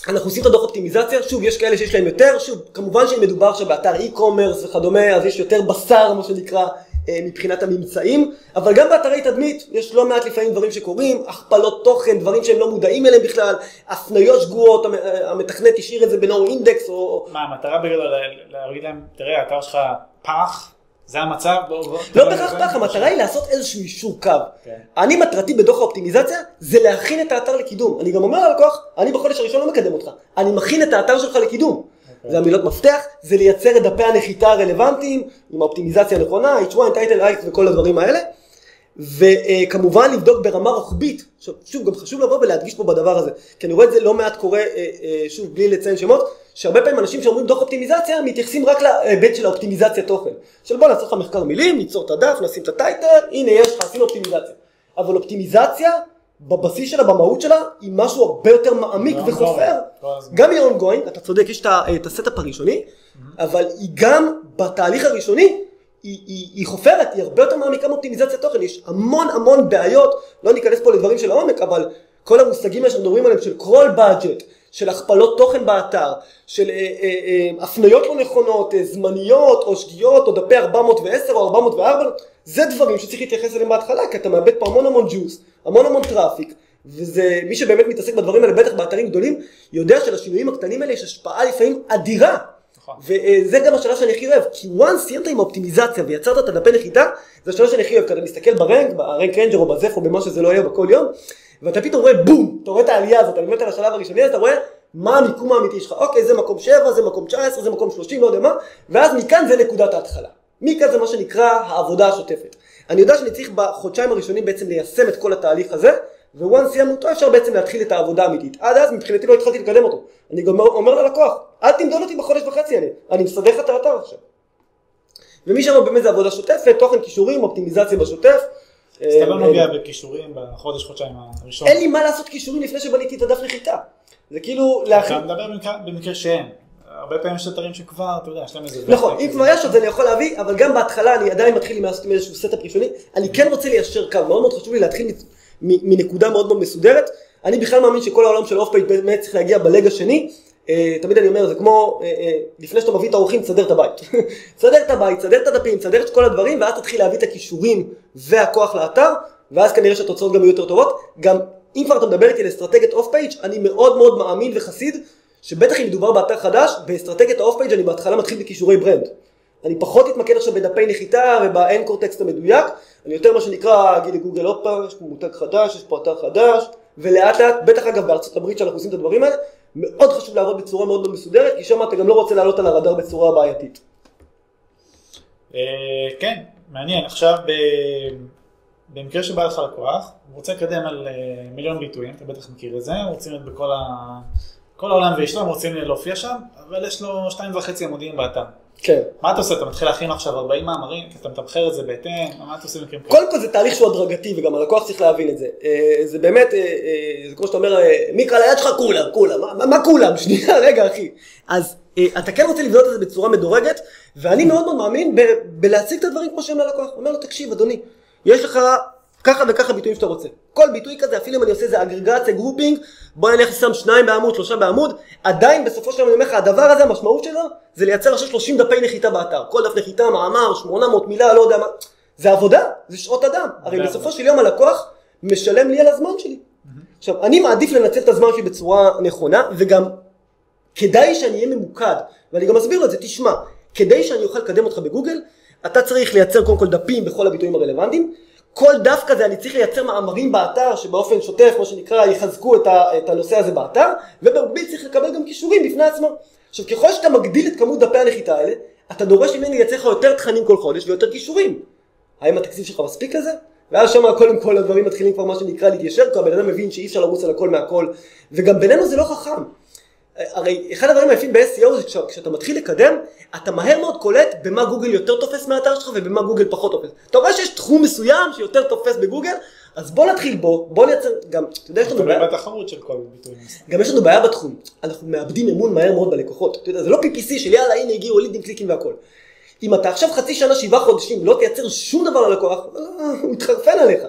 אנחנו עושים את הדוח אופטימיזציה, שוב, יש כאלה שיש להם יותר, שוב, כמובן שאם מדובר עכשיו באתר e-commerce וכדומה, אז יש יותר בשר, מה שנקרא, אה, מבחינת הממצאים, אבל גם באתרי תדמית, יש לא מעט לפעמים דברים שקורים, הכפלות תוכן, דברים שהם לא מודעים אליהם בכלל, הפניות שגויות, אה, המתכנת השאיר את זה בנו אינדקס, או... מה, המטרה בגדול לה- להגיד להם, תראה, האתר שלך פח, זה המצב, בוא... בוא- לא בהכרח ככה, המטרה היא לעשות איזשהו אישור קו. כן. אני מטרתי בדוח האופטימיזציה זה להכין את האתר לקידום. אני גם אומר ללקוח, אני בחודש הראשון לא מקדם אותך, אני מכין את האתר שלך לקידום. זה המילות מפתח, זה לייצר את דפי הנחיתה הרלוונטיים, עם האופטימיזציה הנכונה, H1, טייטל, אייק וכל הדברים האלה. וכמובן לבדוק ברמה רוחבית, עכשיו, שוב גם חשוב לבוא ולהדגיש פה בדבר הזה, כי אני רואה את זה לא מעט קורה, אה, אה, שוב בלי לציין שמות, שהרבה פעמים אנשים שאומרים דוח אופטימיזציה מתייחסים רק להיבט של האופטימיזציה תוכן, של בוא נעשה לך מחקר מילים, ניצור את הדף, נשים את ה title, הנה יש לך, עשינו אופטימיזציה, אבל אופטימיזציה בבסיס שלה, במהות שלה, היא משהו הרבה יותר מעמיק וחופר. גם היא ongoing, אתה צודק, יש את ה setup הראשוני, אבל היא גם בתהליך הראשוני, היא, היא, היא חופרת, היא הרבה יותר מעמיקה מאופטימיזציה תוכן, יש המון המון בעיות, לא ניכנס פה לדברים של העומק, אבל כל המושגים האלה שאנחנו מדברים עליהם של crawl budget, של הכפלות תוכן באתר, של אה, אה, אה, הפניות לא נכונות, אה, זמניות או שגיאות או דפי 410 או 404, זה דברים שצריך להתייחס אליהם בהתחלה, כי אתה מאבד פה המון המון ג'וס, המון המון traffic, וזה, מי שבאמת מתעסק בדברים האלה, בטח באתרים גדולים, יודע שלשינויים הקטנים האלה יש השפעה לפעמים אדירה. נכון. וזה גם השאלה שאני הכי אוהב, כי once סיימת עם האופטימיזציה ויצרת את הדפי נחיתה, זה השאלה שאני הכי אוהב, כי אתה מסתכל ב rank, ב Rank Ranger או בזף או במה שזה לא יהיה בכל יום, ואתה פתאום רואה בום, אתה רואה את העלייה הזאת, אתה באמת על השלב הראשוני, אז אתה רואה מה המיקום האמיתי שלך, אוקיי, זה מקום 7, זה מקום 19, זה מקום 30, לא יודע מה, ואז מכאן זה נקודת ההתחלה. מכאן זה מה שנקרא העבודה השוטפת. אני יודע שאני צריך בחודשיים הראשונים בעצם ליישם את כל התהליך הזה, וואן סיימנו אותו אפשר בעצם להתחיל את העבודה האמיתית. עד אז מבחינתי לא התחלתי לקדם אותו. אני גם אומר ללקוח, אל תמדוד אותי בחודש וחצי האלה, אני מסדר לך את האתר עכשיו. ומשם באמת זה עבודה שוטפת, תוכן קישורים, אופטימיזציה בשוטף. אז אתה לא אה, נוגע בקישורים בחודש, חודשיים הראשון. אין לי מה לעשות קישורים לפני שבניתי את הדף נחיתה. זה כאילו להכין... אתה מדבר במקרה- במקרה שאין. הרבה פעמים יש אתרים שכבר, אתה יודע, יש להם איזה... נכון, אם כבר יש אז אני יכול להביא, אבל גם בהתחלה אני עדיין מתחיל עם איזשהו setup ראשוני, אני כן רוצה ליישר קו, מאוד מאוד חשוב לי להתחיל מנקודה מאוד מאוד מסודרת, אני בכלל מאמין שכל העולם של off-page באמת צריך להגיע ב leg השני, אה, תמיד אני אומר, זה כמו, אה, אה, לפני שאתה מביא את האורחים, תסדר את הבית. תסדר את הבית, תסדר את הדפים, תסדר את כל הדברים, ואז תתחיל להביא את הקישורים והכוח לאתר, ואז כנראה שהתוצאות גם יהיו יותר טובות. גם אם כבר אתה מדבר איתי על אסטרטגיית off-page, אני מאוד מאוד מאמין וחסיד, שבטח אם מדובר באתר חדש, באסטרטגיית ה off-page אני בהתחלה מתחיל בקישורי brand. אני פחות אתמקד עכשיו בדפי נחיתה וב anchor text המדויק, אני יותר מה שנקרא, אגיד לגוגל עוד פעם, יש פה מותג חדש, יש פה אתר חדש, ולאט לאט, בטח אגב בארצות הברית שאנחנו עושים את הדברים האלה, מאוד חשוב לעבוד בצורה מאוד מאוד מסודרת, כי שם אתה גם לא רוצה לעלות על הרדאר בצורה בעייתית. אה, כן, מעניין. עכשיו, במקרה שבא לך לקוח, הוא רוצה לקדם על אה, מיליון ביטויים, אתה בטח מכיר את זה, רוצים להיות בכל ה... כל העולם ואשתו, הם רוצים להופיע שם, אבל יש לו שתיים וחצי עמודים באתר. כן. מה אתה עושה? אתה מתחיל להכין עכשיו 40 מאמרים, אתה מתמחר את זה בהתאם, מה אתה עושה במקרים כאלה? קודם כל זה תהליך שהוא הדרגתי, וגם הלקוח צריך להבין את זה. אה, זה באמת, אה, אה, זה כמו שאתה אומר, אה, מיקרא ליד שלך כולם, כולם, מה- מה- כולם? שנייה, רגע אחי. אז אתה כן רוצה לבנות את זה בצורה מדורגת, ואני מאוד מאוד מאמין בלהציג את הדברים כמו שהם ללקוח. אומר לו, תקשיב אדוני, יש לך ככה וככה ביטויים שאתה רוצה. כל ביטוי כזה, אפילו אם אני עושה איזה אגרגציה, grouping, בוא נלך לשם שניים בעמוד, שלושה בעמוד, עדיין בסופו של דבר אני אומר לך, הדבר הזה, המשמעות שלו, זה לייצר עכשיו 30 דפי נחיתה באתר. כל דף נחיתה, מאמר, 800 מילה, לא יודע מה. זה עבודה, זה שעות אדם. הרי בסופו. של יום הלקוח משלם לי על הזמן שלי. עכשיו, אני מעדיף לנצל את הזמן שלי בצורה נכונה, וגם כדאי שאני אהיה ממוקד, ואני גם אסביר לו את זה, תשמע, כדי שאני אוכל לקדם אותך בגוגל, אתה צריך לייצר קודם כל דפים בכל הביטויים הרלוונטיים, כל דף כזה אני צריך לייצר מאמרים באתר שבאופן שוטף, מה שנקרא, יחזקו את, ה, את הנושא הזה באתר, ובמקביל צריך לקבל גם כישורים בפני עצמם. עכשיו, ככל שאתה מגדיל את כמות דפי הנחיתה האלה, אתה דורש ממני לייצר לך יותר תכנים כל חודש ויותר כישורים. האם התקציב שלך מספיק לזה? ואז שם קודם כל הדברים מתחילים כבר מה שנקרא להתיישר, כי הבן אדם מבין שאי אפשר לרוץ על הכל מהכל, וגם בינינו זה לא חכם. הרי אחד הדברים היפים ב-SEO זה כשאתה, מתחיל לקדם, אתה מהר מאוד קולט במה גוגל יותר תופס מהאתר שלך ובמה גוגל פחות תופס. אתה רואה שיש תחום מסוים שיותר תופס בגוגל, אז בוא נתחיל בו, בוא נייצר, גם, אתה יודע, יש לנו בעיה, בתחרות של כל ביטוי. גם יש לנו בעיה בתחום, אנחנו מאבדים אמון מהר מאוד בלקוחות. אתה יודע, זה לא PPC של יאללה הנה הגיעו לידים קליקים והכל. אם אתה עכשיו חצי שנה, שבעה חודשים, לא תייצר שום דבר ללקוח, אה, הוא יתחרפן עליך.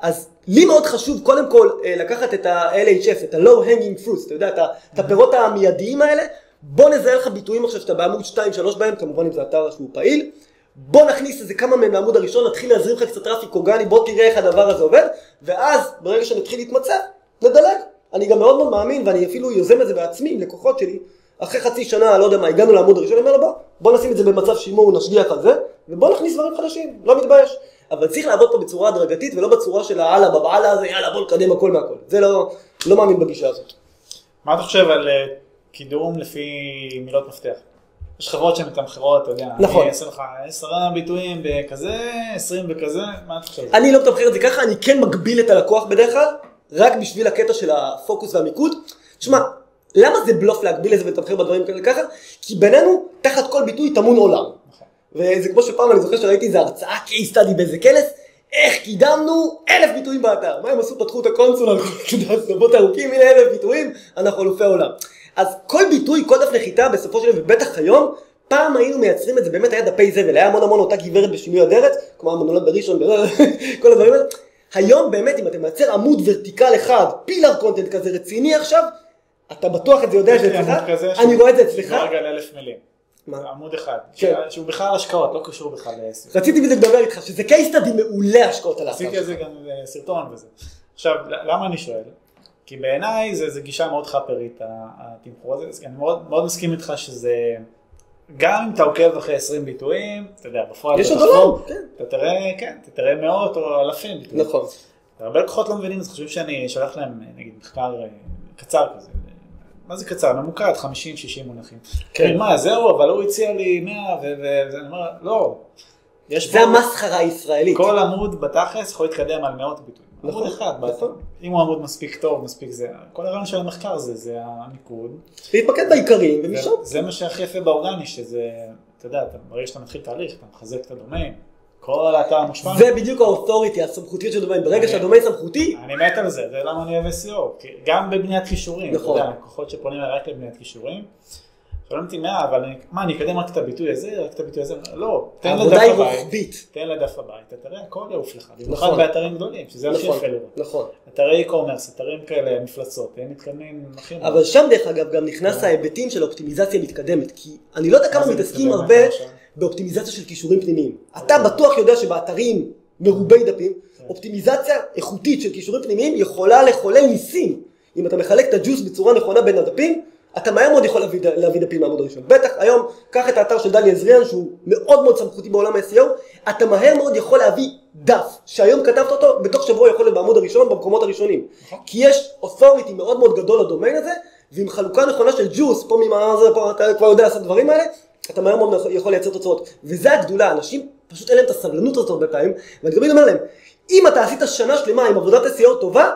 אז לי מאוד חשוב קודם כל אה, לקחת את ה-LHF, את ה-Low Hanging Fruits, אתה יודע, את הפירות המיידיים האלה, בוא נזהה לך ביטויים עכשיו שאתה בעמוד 2-3 בהם, כמובן אם זה אתר שהוא פעיל, בוא נכניס איזה כמה מהם לעמוד הראשון, נתחיל להזרים לך קצת traffic אורגני, בוא תראה איך הדבר הזה עובד, ואז ברגע שנתחיל להתמצא, נדלג. אני גם מאוד מאוד מאמין, ואני אפילו יוזם את זה בעצמי עם לקוחות שלי, אחרי חצי שנה, לא יודע מה, הגענו לעמוד הראשון, אני אומר לו בוא, בוא נשים את זה במצב שימור, נשגיח על זה, ובוא נכניס דברים חדשים, לא מתבייש. אבל צריך לעבוד פה בצורה הדרגתית ולא בצורה של היאללה בבלה הזה, יאללה בוא נקדם הכל מהכל. זה לא, לא מאמין בגישה הזאת. מה אתה חושב על אה, קידום לפי מילות מפתח? יש חברות שמתמחרות, אתה יודע, נכון. אני אעשה לך עשרה ביטויים בכזה, עשרים בכזה, מה אתה חושב? אני לא מתמחר את זה ככה, אני כן מגביל את הלקוח בדרך כלל, רק בשביל הקטע של הפוקוס והמיקוד. תשמע, למה זה בלוף להגביל את זה ולתמחר בדברים כאלה ככה? כי בינינו, תחת כל ביטוי טמון עולם. וזה כמו שפעם אני זוכר שראיתי איזה הרצאה case study באיזה כנס, איך קידמנו אלף ביטויים באתר. מה הם עשו? פתחו את הקונסול, אתה יודע, סבבות ארוכים, הנה אלף ביטויים, אנחנו אלופי העולם. אז כל ביטוי, כל דף נחיתה, בסופו של דבר, ובטח היום, פעם היינו מייצרים את זה, באמת היה דפי זבל, היה המון המון אותה גברת בשינוי אדרת, כמו המונולד בראשון, כל הדברים האלה. היום באמת, אם אתה מייצר עמוד ורטיקל אחד, פילר קונטנט כזה רציני עכשיו, אתה בטוח את זה יודע שזה אצלך, אני רואה את זה אצלך. מה? עמוד אחד. כן. שהוא בכלל השקעות, לא קשור בכלל לעסק. רציתי בדיוק לדבר איתך, שזה case study מעולה השקעות על האתר עשיתי על זה גם אה, סרטון וזה. עכשיו, למה אני שואל? כי בעיניי זה, זה גישה מאוד חאפרית, התמחור הזה. אני מאוד, מאוד מסכים איתך שזה, גם אם אתה עוקב אחרי 20 ביטויים, אתה יודע, בפועל יש עוד תחקור, עולם, כן. אתה תראה, כן, אתה תראה מאות או אלפים ביטויים. נכון. הרבה לקוחות לא מבינים, אז חושבים שאני שולח להם, אה, נגיד, מחקר אה, קצר כזה. מה זה קצר? ממוקד, 50-60 מונחים. כן. מה, זהו, אבל הוא הציע לי 100, ואני אומר, לא. יש זה המסחרה הישראלית. כל עמוד בתכלס יכול להתקדם על מאות ביטויים. נכון, עמוד אחד, באתר. נכון. אם הוא עמוד מספיק טוב, מספיק זה, כל הרעיון של המחקר זה, זה המיקוד. להתמקד בעיקרים, ומשם. זה מה שהכי יפה באורגני, שזה, אתה יודע, ברגע שאתה מתחיל תהליך, אתה מחזק את הדומיין, כל האתר מושפע. זה בדיוק האותוריטי, הסמכותיות של דומיין. ברגע שהדומיין סמכותי, אני מת על זה, זה למה אני אוהב SEO, גם בבניית כישורים, נכון. אתה יודע, לקוחות שפונים רק לבניית כישורים, שואלים אותי מה, אבל אני, מה, אני אקדם רק את הביטוי הזה, רק את הביטוי הזה, לא, תן לדף העבודה היא הבית, רוחבית. תן לדף הבית, אתה תראה, הכל יעוף לך, במיוחד נכון. באתרים גדולים, שזה הכי נכון, יפה לראות. נכון. אתרי e-commerce, אתרים כאלה, מפלצות, הם מתקדמים הכי. אבל שם דרך אגב גם נכנס ההיבטים של אופטימיזציה מתקדמת, כי אני לא יודע כמה מתעסקים הרבה? באופטימיזציה של קישורים פנימיים. אתה בטוח יודע שבאתרים מרובי דפים, כן. אופטימיזציה איכותית של קישורים פנימיים יכולה לחולל ניסים. אם אתה מחלק את הג'וס בצורה נכונה בין הדפים, אתה מהר מאוד יכול להביא, להביא דפים מהעמוד הראשון. בטח היום, קח את האתר של דני עזריאן שהוא מאוד מאוד סמכותי בעולם ה-SEO, אתה מהר מאוד יכול להביא דף שהיום כתבת אותו, בתוך שבוע יכול להיות בעמוד הראשון, במקומות הראשונים. נכון. כי יש authority מאוד מאוד גדול לדומיין הזה, ועם חלוקה נכונה של ג'וס, פה ממה זה, פה אתה כבר יודע לעשות את הדברים האלה, אתה מהר מאוד יכול לייצר תוצאות. וזה הגדולה, אנשים פשוט אין להם את הסבלנות הזאת הרבה פעמים, ואני תמיד אומר להם, אם אתה עשית שנה שלמה עם עבודת SEO טובה,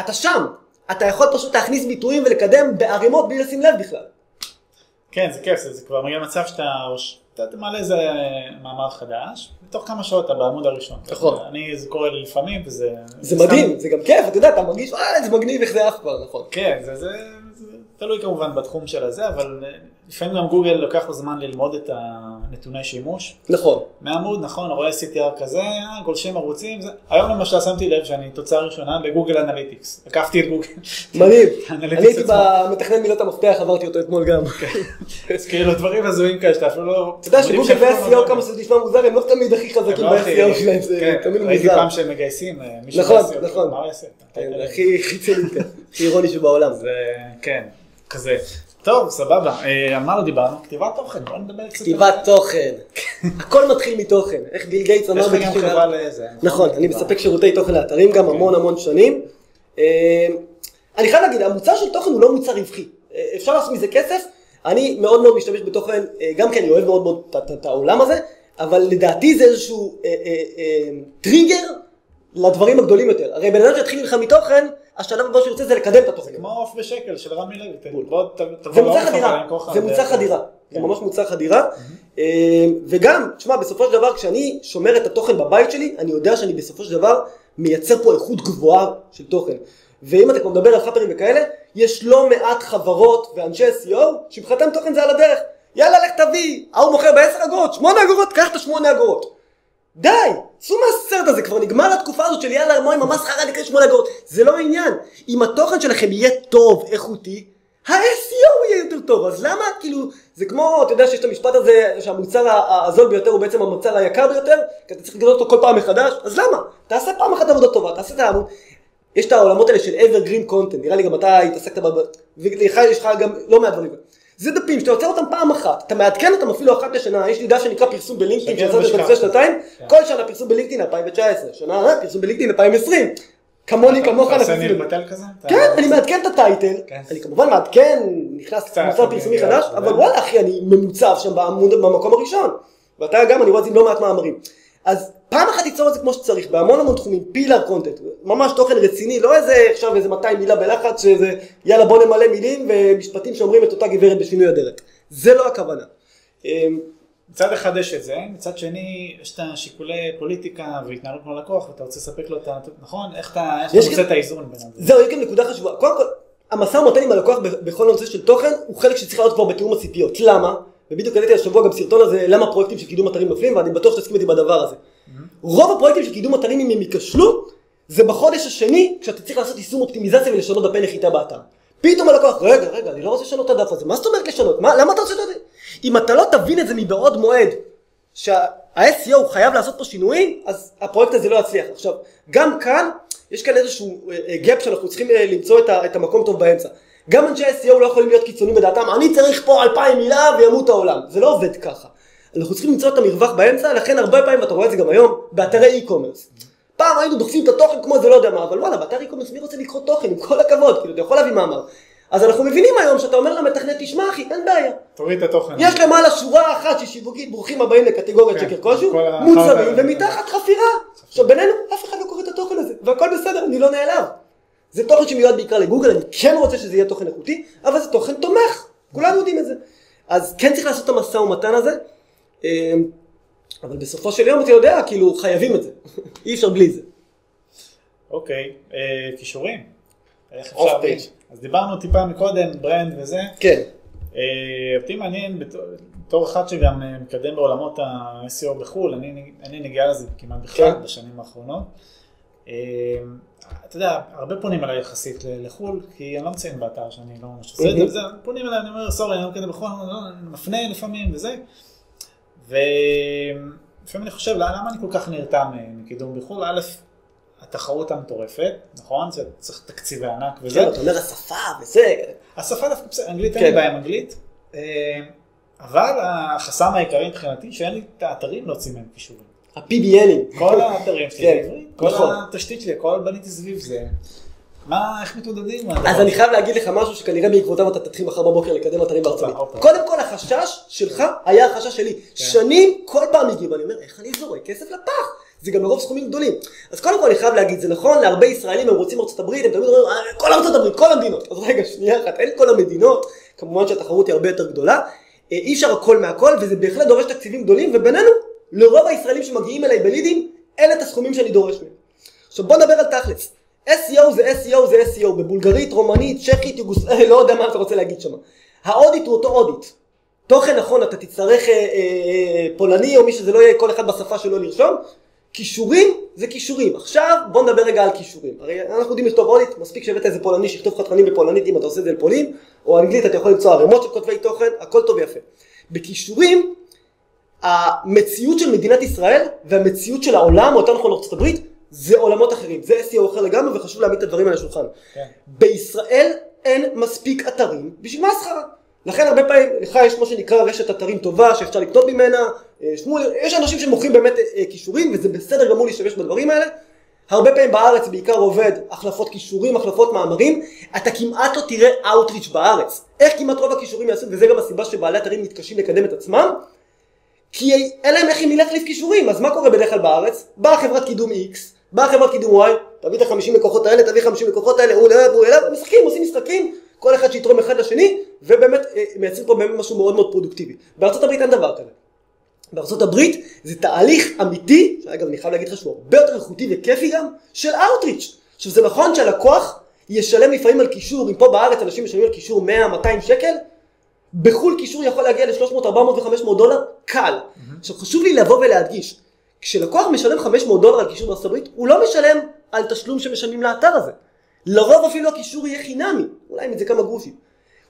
אתה שם. אתה יכול פשוט להכניס ביטויים ולקדם בערימות בלי לשים לב בכלל. כן, זה כיף, זה, זה כבר מגיע למצב שאתה אתה, אתה מעלה איזה מאמר חדש, בתוך כמה שעות אתה בעמוד הראשון. נכון. אני, זה קורה לי לפעמים, וזה... זה סתם- מדהים, זה גם כיף, אתה יודע, אתה מרגיש, אה, זה מגניב איך זה עף כבר, נכון. כן, זה, זה, זה תלוי כמובן בתחום של הזה, אבל לפעמים גם גוגל לוקח לו זמן ללמוד את הנתוני שימוש. נכון. מעמוד, נכון, רואה CTR כזה, אה, גולשים ערוצים, זה. היום למשל שמתי לב שאני תוצאה ראשונה בגוגל אנליטיקס. הקפתי את גוגל. מדהים. אני הייתי. במתכנן מילות המפתח, עברתי אותו אתמול גם. אז כאילו דברים הזויים כאלה שאתה אפילו לא... אתה יודע שגוגל לא ו-SEO כמה שזה נשמע מוזר, הם לא תמיד הכי חזקים לא הכי- ב-SEO שלהם, זה כן, תמיד ראיתי מוזר. פעם שהם מגייסים אה, מישהו נכון, ב-SEO, נכון. הוא יעשה? כן, הכי ציוני, כן. הכי אירוני שבעולם. זה, כן, כזה. טוב, סבבה. אה, על מה לא דיברנו? כתיבת תוכן, בוא נדבר קצת. כתיבת תוכן. הכל מתחיל מתוכן. איך ביל גייטס אמר יש לך גם ב-94. חברה לזה. נכון, אני מספק שירותי תוכן לאתרים גם המון המון שנים. אה, אני חייב להגיד, המוצר של תוכן הוא לא מוצר רווחי. אה, אפשר לעשות מזה כסף. אני מאוד מאוד משתמש בתוכן, גם כי אני אוהב מאוד מאוד את- העולם הזה, אבל לדעתי זה איזשהו טריגר לדברים הגדולים יותר. הרי בן אדם שיתחיל לך מתוכן, השלב הבא שהוא רוצה זה לקדם את התוכן. כמו עוף בשקל של רמי לוי. בוא תבוא לעוף, חדירה, זה מוצר חדירה, זה כן. ממש מוצר חדירה. אה, וגם, תשמע, בסופו של דבר, כשאני שומר את התוכן בבית שלי, אני יודע שאני בסופו של דבר מייצר פה איכות גבוהה של תוכן. ואם אתה כבר מדבר על חאפרים וכאלה, יש לא מעט חברות ואנשי SEO שמבחינתם תוכן זה על הדרך. יאללה, לך תביא, ההוא מוכר בעשר אגורות, שמונה אגורות, קח את השמונה אגורות. די, צאו מהסרט הזה, כבר נגמר התקופה הזאת של יאללה, מה עם המסחרה נקרא שמונה אגורות. זה לא העניין. אם התוכן שלכם יהיה טוב, איכותי, ה-SEO יהיה יותר טוב, אז למה, כאילו, זה כמו, אתה יודע שיש את המשפט הזה, שהמוצר הזול ביותר הוא בעצם המוצר היקר ביותר, כי אתה צריך לקנות אותו כל פעם מחדש, אז למה? תעשה פעם אחת עבודה טובה, תעשה את העמוד. יש את העולמות האלה של evergreen content, נראה לי גם אתה התעסקת ב... ולך יש לך גם לא מעט דברים. זה דפים שאתה יוצר אותם פעם אחת, אתה מעדכן אותם אפילו אחת לשנה, יש לי דף שנקרא פרסום בלינקדאין, שעשיתי אותו ושכח. לפני שנתיים, כן. כל שנה פרסום בלינקדאין 2019, שנה אה, פרסום בלינקדאין 2020, כמוני כמוך אתה עושה בטל כזה? כן, אני מעדכן את הטייטל, כן. אני כמובן מעדכן, נכנס קצת מוצר פרסומי חגיגה, חדש, אבל. וואלה אחי, אני ממוצב שם במקום הראשון. ואתה גם, אני רואה את זה עם לא מעט מאמרים. אז פעם אחת תיצור את זה כמו שצריך, בהמון המון תחומים, פילר קונטנט, ממש תוכן רציני, לא איזה עכשיו איזה 200 מילה בלחץ, שזה יאללה בוא נמלא מילים ומשפטים שאומרים את אותה גברת בשינוי הדרך. זה לא הכוונה. אמ, מצד אחד יש את זה, מצד שני יש את השיקולי פוליטיקה והתנהלות מול לקוח ואתה רוצה לספק לו את ה... נכון? איך אתה איך אתה מוצא את האיזון בין זה? זהו, יש גם נקודה חשובה. קודם כל, המשא ומתן עם הלקוח בכל הנושא של תוכן, הוא חלק שצריך להיות כבר בתיאום הציפיות. למה? ובדיוק העליתי השבוע גם סרטון הזה, למה פרויקטים של קידום אתרים נופלים, ואני בטוח שתסכים איתי בדבר הזה. רוב הפרויקטים של קידום אתרים, אם הם ייכשלו, זה בחודש השני, כשאתה צריך לעשות יישום אופטימיזציה ולשנות דפי נחיתה באתר. פתאום הלקוח, רגע, רגע, אני לא רוצה לשנות את הדף הזה, מה זאת אומרת לשנות? מה, למה אתה רוצה לשנות את זה? אם אתה לא תבין את זה מבעוד מועד, שה-SEO חייב לעשות פה שינויים, אז הפרויקט הזה לא יצליח. עכשיו, גם כאן, יש כאן איזשהו גאפ שאנחנו צריכים אה, למצוא את, את המקום טוב באמצע. גם אנשי SEO לא יכולים להיות קיצוניים בדעתם, אני צריך פה אלפיים מילה וימות העולם. זה לא עובד ככה. אנחנו צריכים למצוא את המרווח באמצע, לכן הרבה פעמים, ואתה רואה את זה גם היום, באתרי e-commerce. פעם היינו דוחפים את התוכן כמו זה לא יודע מה, אבל וואלה, באתר e-commerce מי רוצה לקרוא תוכן, עם כל הכבוד, כאילו, אתה יכול להביא מאמר. אז אנחנו מבינים היום שאתה אומר למתכנת, תשמע אחי, אין בעיה. תוריד את התוכן. יש למעלה שורה אחת של שיווקית, ברוכים הבאים לקטגוריית כן, שקר כלשהו, מוצרים, ומתחת חפירה. עכשיו בינינו, אף אחד לא קורא את התוכן הזה, והכל בסדר, אני לא נעלב. זה תוכן שמיועד בעיקר לגוגל, אני כן רוצה שזה יהיה תוכן איכותי, אבל זה תוכן תומך, כולנו יודעים את זה. אז כן צריך לעשות את המשא ומתן הזה, אבל בסופו של יום אתה יודע, כאילו חייבים את זה, אי אפשר בלי זה. אוקיי, אה, כישורים. איך אפשר... אז דיברנו טיפה מקודם, ברנד וזה. כן, אה, אותי מעניין בתור- אחד שגם אה, מקדם בעולמות ה-SEO בחו"ל, אני, אני נגיע לזה כמעט בכלל כן. בשנים האחרונות. אתה יודע, הרבה פונים אליי יחסית לחו"ל, כי אני לא מציין באתר שאני לא ממש עושה את זה, פונים אליי, אני אומר, סורי, אני לא מקדם בחו"ל, אני לא- אני מפנה לפעמים וזה. ולפעמים אני חושב, למה אני כל כך נרתע מ- מקידום בחו"ל? א', התחרות המטורפת, נכון? זה צריך תקציבי ענק וזה. כן, אתה אומר השפה וזה, השפה דווקא בסדר, אנגלית אין כן. לי בעיה עם אנגלית, אה, אבל החסם העיקרי מבחינתי שאין לי את האתרים להוציא מהם קישורים. ה-PBNים. כל האתרים שלי כן, כל נכון. התשתית שלי, הכל בניתי סביב זה. מה, איך מתמודדים? אז אני? חייב להגיד לך משהו שכנראה בעקבותיו אתה תתחיל מחר בבוקר לקדם אתרים בארצות הופה, הברית. הופה. קודם כל החשש שלך היה החשש שלי. שנים כל פעם הגיעו ואני אומר איך אני זורק כסף לפח. זה גם לרוב סכומים גדולים. אז קודם כל אני חייב להגיד זה נכון להרבה ישראלים הם רוצים ארצות הברית הם תמיד אומרים "אה, כל ארצות הברית כל המדינות. אז רגע שנייה אחת אין כל המדינות כמובן שהתחרות היא הרבה יותר גדולה. אה, אי אפשר הכל מהכל וזה בהחלט דורש תקציבים גדולים ובינינו לרוב הישראלים שמגיעים אליי בלידים אלה את הסכומים שאני דורש מהם. עכשיו בוא נדבר על תכלס. SEO זה SEO זה SEO, בבולגרית, רומנית, צ'כית, יוגוס... לא יודע מה אתה רוצה להגיד שם. האודיט הוא אותו אודיט. תוכן נכון, אתה תצטרך אה, אה, פולני או מי שזה לא יהיה, כל אחד בשפה שלו לרשום. כישורים זה כישורים. עכשיו בוא נדבר רגע על כישורים. הרי אנחנו יודעים לכתוב אונית, מספיק שהבאת איזה פולני שיכתוב לך תכנים בפולנית אם אתה עושה את זה לפולין, או אנגלית אתה יכול למצוא ערימות של כותבי תוכן, הכל טוב ויפה. בכישורים, המציאות של מדינת ישראל והמציאות של העולם, או יותר נכון ארצות הברית, זה עולמות אחרים. זה SEO אחר לגמרי וחשוב להעמיד את הדברים על השולחן. כן. בישראל אין מספיק אתרים בשביל מסחרה. לכן הרבה פעמים, לך יש מה שנקרא רשת אתרים טובה שאפשר לקנות ממנה, אה, שמואל, יש אנשים שמוכרים באמת אה, אה, כישורים וזה בסדר גמור להשתמש בדברים האלה. הרבה פעמים בארץ בעיקר עובד החלפות כישורים, החלפות מאמרים, אתה כמעט לא תראה Outreach בארץ. איך כמעט רוב הכישורים יעשו, וזה גם הסיבה שבעלי אתרים מתקשים לקדם את עצמם, כי אין להם איך עם מי להחליף כישורים, אז מה קורה בדרך כלל בארץ? באה חברת קידום X, באה חברת קידום Y, תביא את החמישים לקוחות האלה, תביא חמישים לקוחות האלה, הוא אליו, הוא אליו, משחקים, עושים משחקים, כל אחד שיתרום אחד לשני, ובאמת אה, מייצרים פה באמת משהו מאוד מאוד פרודוקטיבי. בארצות הברית אין דבר כזה. בארצות הברית זה תהליך אמיתי, שאגב אני חייב להגיד לך שהוא הרבה יותר איכותי וכיפי גם, של Outreach. עכשיו זה נכון שהלקוח ישלם לפעמים על קישור, אם פה בארץ אנשים משלמים על קישור 100-200 שקל, בחו"ל קישור יכול להגיע ל-300, 400 ו-500 דולר, קל. עכשיו חשוב לי לבוא ולהדגיש, כשלקוח משלם 500 דולר על קישור בארצות הברית, הוא לא משלם על תשלום שמשלמים לאתר הזה. לרוב אפילו הקישור יהיה חינמי, אולי מזה כמה גרושים.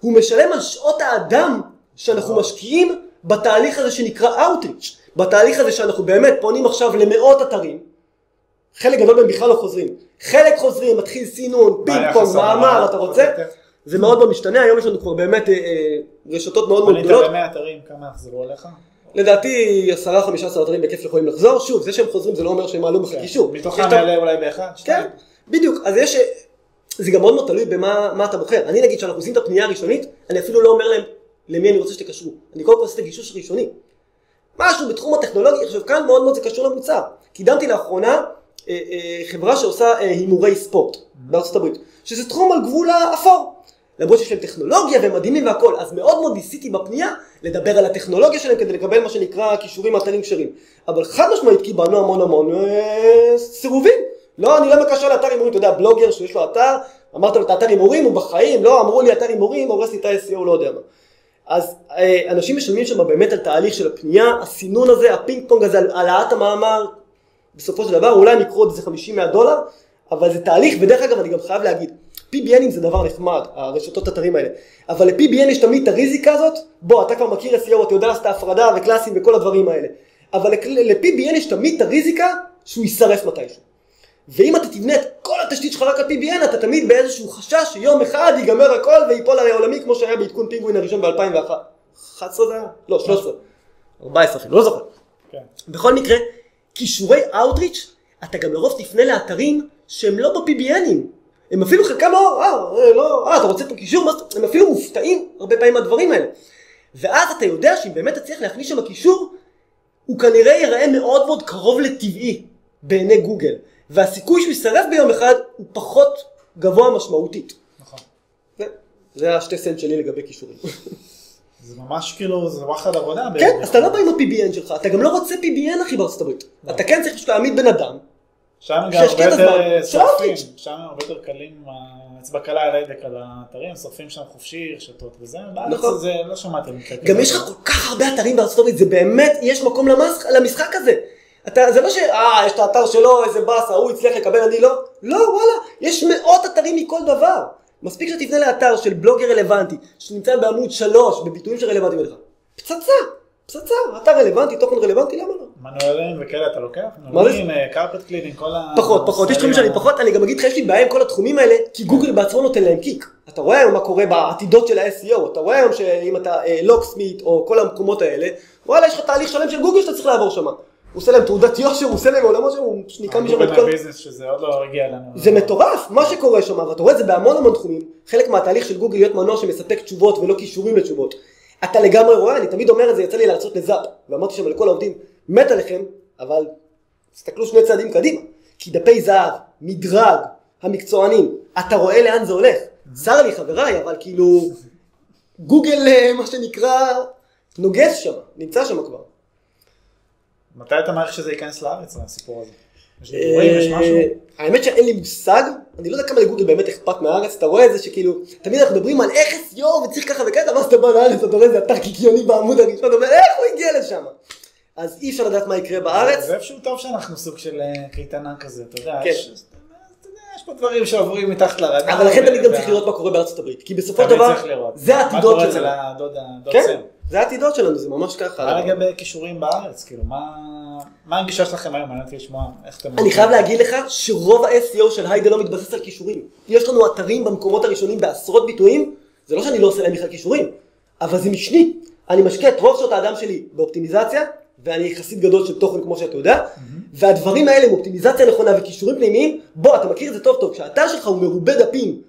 הוא משלם על שעות האדם שאנחנו משקיעים בתהליך הזה שנקרא Outreach. בתהליך הזה שאנחנו באמת פונים עכשיו למאות אתרים, חלק גדול מהם בכלל לא חוזרים. חלק חוזרים, מתחיל סינון, פינג פונג? מאמר, אתה רוצה? זה מאוד מאוד משתנה, היום יש לנו כבר באמת אה, אה, רשתות מאוד מאוד גדולות. במאה אתרים, כמה יחזרו עליך? לדעתי 10-15 אתרים בכיף יכולים לחזור, שוב, זה שהם חוזרים זה לא אומר שהם עלו. כן. מתוכם יש את ה- יעלה אולי באחד, כן. בדיוק, אז יש, זה גם מאוד מאוד תלוי במה מה אתה בוחר. אני נגיד שאנחנו עושים את הפנייה הראשונית, אני אפילו לא אומר להם למי אני רוצה שתקשרו. אני קודם כל עושה את הגישוש הראשוני. משהו בתחום הטכנולוגי, עכשיו כאן מאוד מאוד זה קשור למוצר. קידמתי לאחרונה אה, אה, חברה שעושה אה, הימורי ספורט בארצות הברית, שזה תחום על גבול האפור. למרות שיש להם טכנולוגיה והם מדהימים והכל, אז מאוד מאוד ניסיתי בפנייה לדבר על הטכנולוגיה שלהם כדי לקבל מה שנקרא כישורים אתרים כשרים. אבל חד משמעית קיבלנו המון המון אה, סירובים. לא, אני לא מקשר לאתר הימורים, אתה יודע, בלוגר שיש לו אתר, אמרת לו את האתר הימורים, הוא בחיים, לא, אמרו לי אתר הימורים, הורס לי את ה-SEO, לא יודע מה. אז אה, אנשים משלמים שם באמת על תהליך של הפנייה, הסינון הזה, הפינג פונג הזה, על העלאת המאמר, בסופו של דבר, אולי יקחו עוד איזה 50-100 דולר, אבל זה תהליך, ודרך אגב אני גם חייב להגיד, PBNים זה דבר נחמד, הרשתות אתרים האלה, אבל ל-PBN יש תמיד את הריזיקה הזאת, בוא, אתה כבר מכיר SEO, אתה יודע לעשות את ההפרדה וקלאסים וכל הדברים האלה, אבל ל-PBN יש תמיד את הריזיקה שהוא יישרף מתישהו. ואם אתה תבנה את כל התשתית שלך רק על PBN, אתה תמיד באיזשהו חשש שיום אחד ייגמר הכל וייפול על העולמי כמו שהיה בעדכון פינגווין הראשון ב-2001. 11 זה היה? לא, 13. 14 אפילו, לא זוכר. כן. בכל מקרה, כישורי Outreach, אתה גם לרוב תפנה לאתרים שהם לא ב-PBNים. הם אפילו חלקם לא, אה, אה, לא, אה, אתה רוצה פה קישור? הם אפילו מופתעים הרבה פעמים מהדברים האלה. ואז אתה יודע שאם באמת תצליח להכניס שם קישור, הוא כנראה ייראה מאוד מאוד קרוב לטבעי בעיני גוגל. והסיכוי שהוא יישרף ביום אחד הוא פחות גבוה משמעותית. נכון. זה- זה השתי סנט שלי לגבי כישורים. זה ממש כאילו, זה וואחד עבודה. כן, אז אתה לא בא עם ה-PBN שלך, אתה גם לא רוצה PBN אחי בארצות הברית. לא. אתה כן צריך פשוט להעמיד בן אדם. שם גם הרבה יותר. אה, שורפים. שם הרבה יותר קלים, האצבע קלה על ההדק על האתרים, שורפים שם חופשי, רשתות וזה, נכון. זה לא שמעתי גם. יש לך כל כך הרבה אתרים בארצות הברית, זה באמת, יש מקום למש- למשחק הזה. אתה, זה לא ש... אה, יש את האתר שלו, איזה באסה, הוא הצליח לקבל, אני לא. לא, וואלה, יש מאות אתרים מכל דבר. מספיק שתפנה לאתר של בלוגר רלוונטי, שנמצא בעמוד שלוש, בביטויים שרלוונטיים אליך. פצצה, פצצה, אתר רלוונטי, תוכן רלוונטי, למה לא? מנואלים וכאלה אתה לוקח? מנואלים, carpet cleaning, כל ה... פחות, פחות, יש תחומים שאני פחות, אני גם אגיד לך, יש לי בעיה עם כל התחומים האלה, כי גוגל בעצמו נותן להם kick. אתה רואה היום מה קורה בעתידות של ה-SEO, אתה רואה היום שאם אתה locksmith או כל המקומות האלה, וואלה, יש לך תהליך שלם של גוגל שאתה צריך לעבור שם. הוא עושה להם תעודת יושר, הוא עושה להם עולמות שם, הוא ניקה משם את כל... לא. זה מטורף, מה שקורה שם, ואתה רואה את זה בהמון המון תחומים, חלק מהתהליך של גוגל להיות מנוע שמספק תשובות ולא קישורים לתשובות. אתה לגמרי רואה, אני תמיד אומר את זה, יצא לי להרצות לזאפ, ואמרתי שם לכל העובדים, מת עליכם, אבל תסתכלו שני צעדים קדימה, כי דפי זהב, מדרג, המקצוענים, אתה רואה לאן זה הולך. צר לי חבריי, אבל כאילו, גוגל אה, מה שנקרא, נוגס שם, נמצא שם כבר. מתי אתה מעריך שזה ייכנס לארץ, הסיפור הזה? אה, האמת שאין לי מושג, אני לא יודע כמה לגוגל באמת אכפת מהארץ, אתה רואה את זה שכאילו, תמיד אנחנו מדברים על איך SEO וצריך ככה וככה, ואז אתה בא לארץ, אתה רואה איזה אתר קיקיוני בעמוד הראשון, אתה אומר איך הוא הגיע לשם? אז אי אפשר לדעת מה יקרה בארץ, זה איפשהו טוב שאנחנו סוג של אה, קייטנה כזה, אתה יודע, כן. יש אתה יודע, יש פה דברים שעוברים מתחת לרדאר. אבל לכן תמיד גם צריך לראות מה קורה בארצות הברית, כי בסופו של דבר, צריך לראות. זה מה העתידות קורה אצל שלנו. הדוד כן, סם? זה העתידות שלנו, זה ממש מה ככה. לגבי כישורים בארץ? כאילו, מה מה הגישה שלכם היום? מעניין אותי לשמוע איך אתם... אני חייב להגיד לך שרוב ה-SEO של היידה לא מתבסס על כישורים. יש לנו אתרים במקומות הראשונים בעשרות ביטויים, זה לא שאני לא עושה להם בכלל כישורים, אבל זה משני. אני משקיע את רוב שעות האדם שלי באופטימיזציה, ואני יחסית גדול של תוכן כמו שאתה יודע, והדברים האלה עם אופטימיזציה נכונה וכישורים פנימיים, בוא, אתה מכיר את זה טוב טוב, כשהאתר שלך הוא מרובה דפים,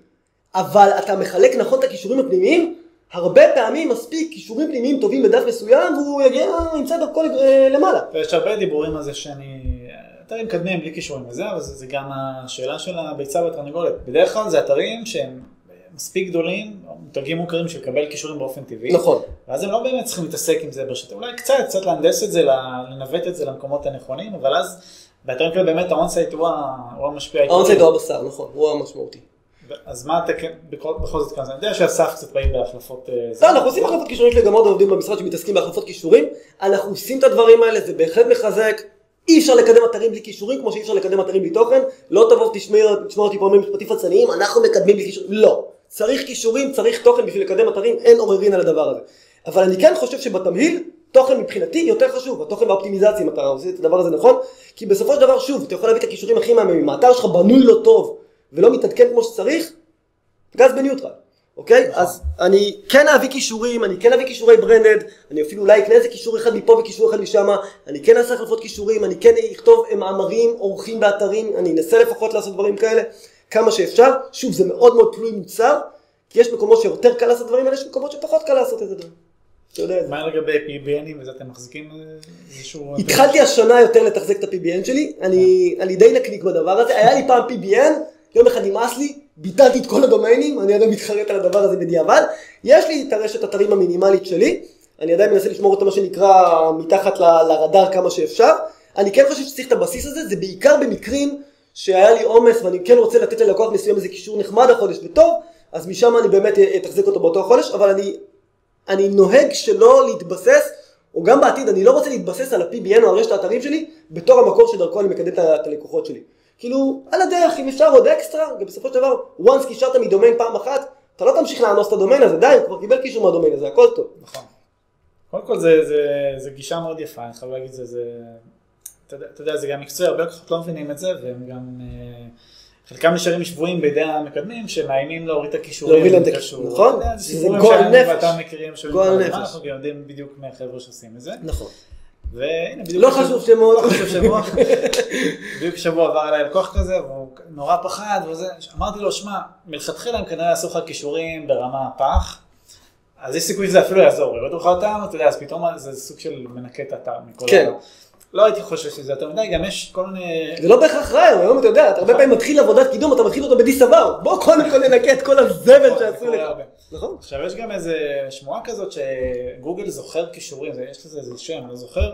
אבל אתה מחלק נכון את הכישורים הפנימיים, הרבה פעמים מספיק כישורים פנימיים טובים בדף מסוים, והוא יגיע, ימצא דרכו אה, למעלה. ויש הרבה דיבורים על זה שאני... אתרים מקדמים בלי קישורים וזה, אבל זה, זה גם השאלה של הביצה והתרנגולת. בדרך כלל זה אתרים שהם מספיק גדולים, מותגים מוכרים של לקבל קישורים באופן טבעי. נכון. ואז הם לא באמת צריכים להתעסק עם זה ברשת, אולי קצת, קצת להנדס את זה, לנווט את זה למקומות הנכונים, אבל אז באתרים כאלה באמת האונסייט הוא המשפיע העיקרי. האונסייט הוא הבשר, נכון, הוא המשמעותי. אז מה אתה כן, בכל, זאת כאן, אני יודע שאסף קצת באים בהחלפות... אה, לא, אנחנו עושים החלפות קישורים, יש לי גם עוד עובדים במשרד שמתעסקים בהחלפות קישורים, אנחנו עושים את הדברים האלה, זה בהחלט מחזק, אי אפשר לקדם אתרים בלי כישורים, כמו שאי אפשר לקדם אתרים בלי תוכן, לא תבוא ותשמע תשמע אותי פה אומרים משפטים פצניים, אנחנו מקדמים בלי כישורים, לא. צריך כישורים, צריך תוכן בשביל לקדם אתרים, אין עוררין על הדבר הזה. אבל אני כן חושב שבתמהיל, תוכן מבחינתי יותר חשוב, התוכן והאופטימיזציה, אם אתה עושה את הדבר הזה נכון, כי בסופו של דבר, שוב, אתה יכול להביא את הכישורים הכי מהממים, האתר שלך בנוי לא טוב, ולא מתעדכן כמו שצריך, גז בניוטרל, אוקיי? אז אני כן אביא כישורים, אני כן אביא כישורי ברנדד, אני אפילו אולי אקנה איזה כישור אחד מפה וכישור אחד משם, אני כן אעשה החלפות כישורים, אני כן אכתוב מאמרים, עורכים באתרים, אני אנסה לפחות לעשות דברים כאלה, כמה שאפשר. שוב, זה מאוד מאוד תלוי מוצר, כי יש מקומות שיותר קל לעשות דברים האלה, יש מקומות שפחות קל לעשות את זה. מה לגבי PBNים וזה, אתם מחזיקים אה, איזשהו... התחלתי השנה יותר לתחזק את ה-PBN שלי, אני די נקניק בדבר הזה, היה לי פעם PBN, יום אחד נמאס לי, ביטלתי את כל הדומיינים, אני עדיין מתחרט על הדבר הזה בדיעבד, יש לי את הרשת אתרים המינימלית שלי, אני עדיין מנסה לשמור אותה מה שנקרא מתחת ל- לרדאר כמה שאפשר, אני כן חושב שצריך את הבסיס הזה, זה בעיקר במקרים שהיה לי עומס ואני כן רוצה לתת ללקוח מסוים איזה קישור נחמד החודש וטוב, אז משם אני באמת אתחזק אותו באותו חודש, אבל אני, אני נוהג שלא להתבסס או גם בעתיד, אני לא רוצה להתבסס על ה-PBN או על רשת האתרים שלי, בתור המקור שדרכו אני מקדם את הלקוחות שלי. כאילו, על הדרך, אם אפשר עוד אקסטרה, גם בסופו של דבר, once קישרת מדומיין פעם אחת, אתה לא תמשיך לאנוס את הדומיין הזה, די, הוא כבר קיבל קישור מהדומיין הזה, הכל טוב. נכון. קודם כל זה, זה, זה גישה מאוד יפה, אני חייב להגיד זה, זה, אתה יודע, אתה יודע, זה גם מקצועי, הרבה לקוחות לא מבינים את זה, והם גם, אה, חלקם נשארים שבויים בידי המקדמים, שמאיימים להוריד את הכישורים. להוריד להם את. הכישורים, נכון? זה גועל נפש. ואתה מכירים, שומעים גועל כל הזמן, נפש. אנחנו גם יודעים בדיוק מהחבר'ה שעושים את זה. נכון. והנה, בדיוק... לא השבוע- חשוב שמות. לא חשוב שבוע. בדיוק שבוע עבר אליי לקוח כזה, והוא נורא פחד וזה. אמרתי לו, שמע, מלכתחילה הם כנראה יעשו לך כישורים ברמה פח, אז יש סיכוי שזה אפילו יעזור. יראו לך אותם, אתה יודע, אז פתאום זה סוג של מנקה את האתר מכל כן. לא הייתי חושב שזה יותר מדי, גם יש כל מיני... זה לא בהכרח רעיון, היום אתה יודע, אתה הרבה פעמים מתחיל עבודת קידום, אתה מתחיל אותו בדיסבר, בוא קודם כל ננקה את כל הזבל זה שעשו לך. נכון? עכשיו יש גם איזה שמועה כזאת שגוגל זוכר כישורים, יש לזה איזה שם, אני לא זוכר.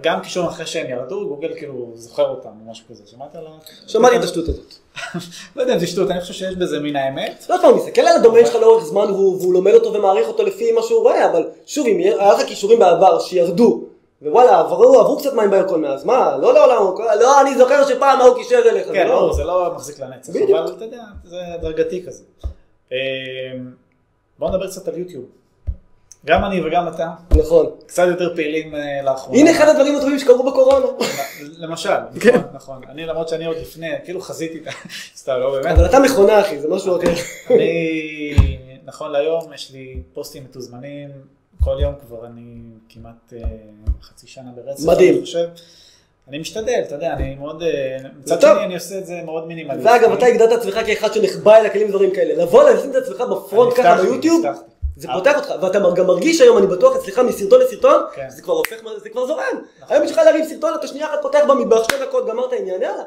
גם כישורים אחרי שהם ירדו, גוגל כאילו זוכר אותם או משהו כזה, שמעת על ה... שמעתי את השטות הזאת. לא יודע אם זה שטות, אני חושב שיש בזה מן האמת. לא, הוא מסתכל על הדומיין שלך לאורך זמן והוא לומד אותו ומעריך אותו לפי מה שהוא רואה, אבל שוב, אם היה לך כישורים בעבר שירדו, ווואלה, עברו עברו קצת מים בירקון מאז, מה, לא לעולם, לא, אני זוכר שפעם ההוא קישר אליך, כן, לא- ברור, זה לא מחזיק לנצח. אבל אתה יודע, זה הדרגתי כזה. אמ, בואו נדבר קצת על יוטיוב. גם אני וגם אתה, נכון. קצת יותר פעילים אה, לאחרונה. הנה אחד הדברים הטובים שקרו בקורונה. למשל, כן. נכון, נכון. אני למרות שאני עוד לפני, כאילו חזיתי את ה... סתם, לא באמת. אבל אתה מכונה אחי, זה משהו אחר. אני, נכון להיום, יש לי פוסטים מתוזמנים, כל יום כבר אני כמעט אה, חצי שנה ברצף. מדהים. אני חושב. אני משתדל, אתה יודע, אני מאוד, אה, מצד טוב. שני אני עושה את זה מאוד מינימליסטי. ואגב, אתה הגדרת עצמך כאחד שנחבא אל הכלים ודברים כאלה. לבוא לשים את עצמך בפרונט ככה ביוטיוב. זה פותח אותך, ואתה גם מרגיש היום, אני בטוח, אצלך מסרטון לסרטון, כן. זה כבר הופך, זה כבר זורם. היום יש לך להרים סרטון, אתה שנייה אחת פותח במטבח, שתי דקות, גמרת עניין, יאללה.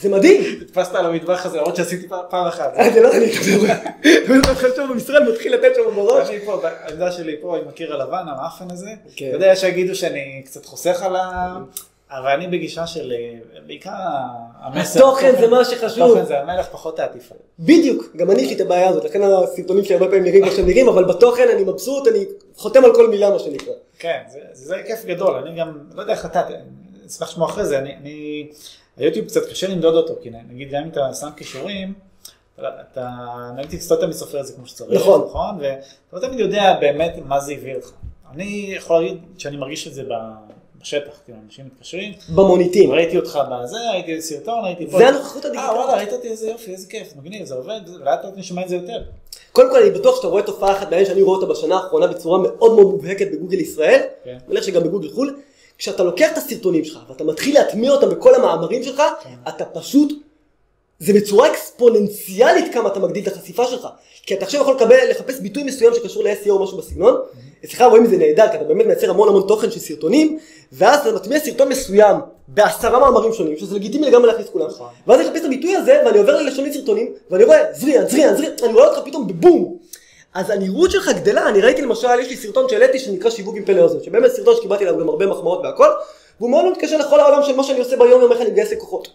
זה מדהים. נתפסת על המטבח הזה, למרות שעשיתי פעם- אחת. אה, זה לא אני, אתה מתחיל שם במשרד, מתחיל לתת שם בראש. אני פה, העמדה שלי פה עם הקיר הלבן, המאפן הזה. כן. אתה יודע, שיגידו שאני קצת חוסך על ה... אבל אני בגישה של, אה, בעיקר המסר. התוכן זה מה שחשוב. התוכן זה המלך, פחות העטיפה. בדיוק, גם אני יש לי את הבעיה הזאת, לכן הסרטונים שלי הרבה פעמים נראים כמו שהם נראים, אבל בתוכן אני מבסוט, אני חותם על כל מילה מה שנקרא. כן, זה, כיף גדול, אני גם, לא יודע איך אתה, אשמח לשמוע אחרי זה, אני, אני, היוטיוב קצת קשה למדוד אותו, כי נגיד גם אם אתה שם קישורים, אתה נגיד תצטות תמיד סופר את זה כמו שצריך, נכון, נכון? ואתה לא תמיד יודע באמת מה זה הביא לך. אני יכול להגיד שאני מרגיש את זה בשטח, כאילו אנשים מתקשרים, במוניטין. ראיתי אותך בזה, ראיתי סרטון, ראיתי פה, זה הנוכחות הדיגיטלית. אה וואלה, ראית אותי איזה יופי, איזה כיף, מגניב, זה עובד, לאט לאט נשמע את זה יותר. קודם כל אני בטוח שאתה רואה תופעה אחת מעניין שאני רואה אותה בשנה האחרונה בצורה מאוד מאוד מובהקת בגוגל ישראל, כן. אני מניח שגם בגוגל חו"ל, כשאתה לוקח את הסרטונים שלך ואתה מתחיל להטמיע אותם בכל המאמרים שלך, כן. אתה פשוט, זה בצורה אקספוננציאלית כמה אתה מגדיל את החשיפה שלך. כי אתה עכשיו יכול לקבל, לחפש ביטוי מסוים שקשור ל-SEO או משהו בסגנון, אצלך רואים את זה נהדר, כי אתה באמת מייצר המון המון תוכן של סרטונים, ואז אתה מטמיע סרטון מסוים בעשרה מאמרים שונים, שזה לגיטימי לגמרי להכניס כולם, נכון. ואז אני מחפש את הביטוי הזה, ואני עובר ללשוני סרטונים, ואני רואה זריאן, זריאן, זריאן, אני רואה אותך פתאום בבום. אז הנראות שלך גדלה, אני ראיתי למשל, יש לי סרטון שהעליתי שנקרא שיווק עם פלא אוזן, שבאמת סרטון שקיבלתי עליו גם הרבה מחמאות והכל, והוא מאוד מתקשר לכל העולם של מה שאני עושה ביום יום, איך אני מגייס לקוחות.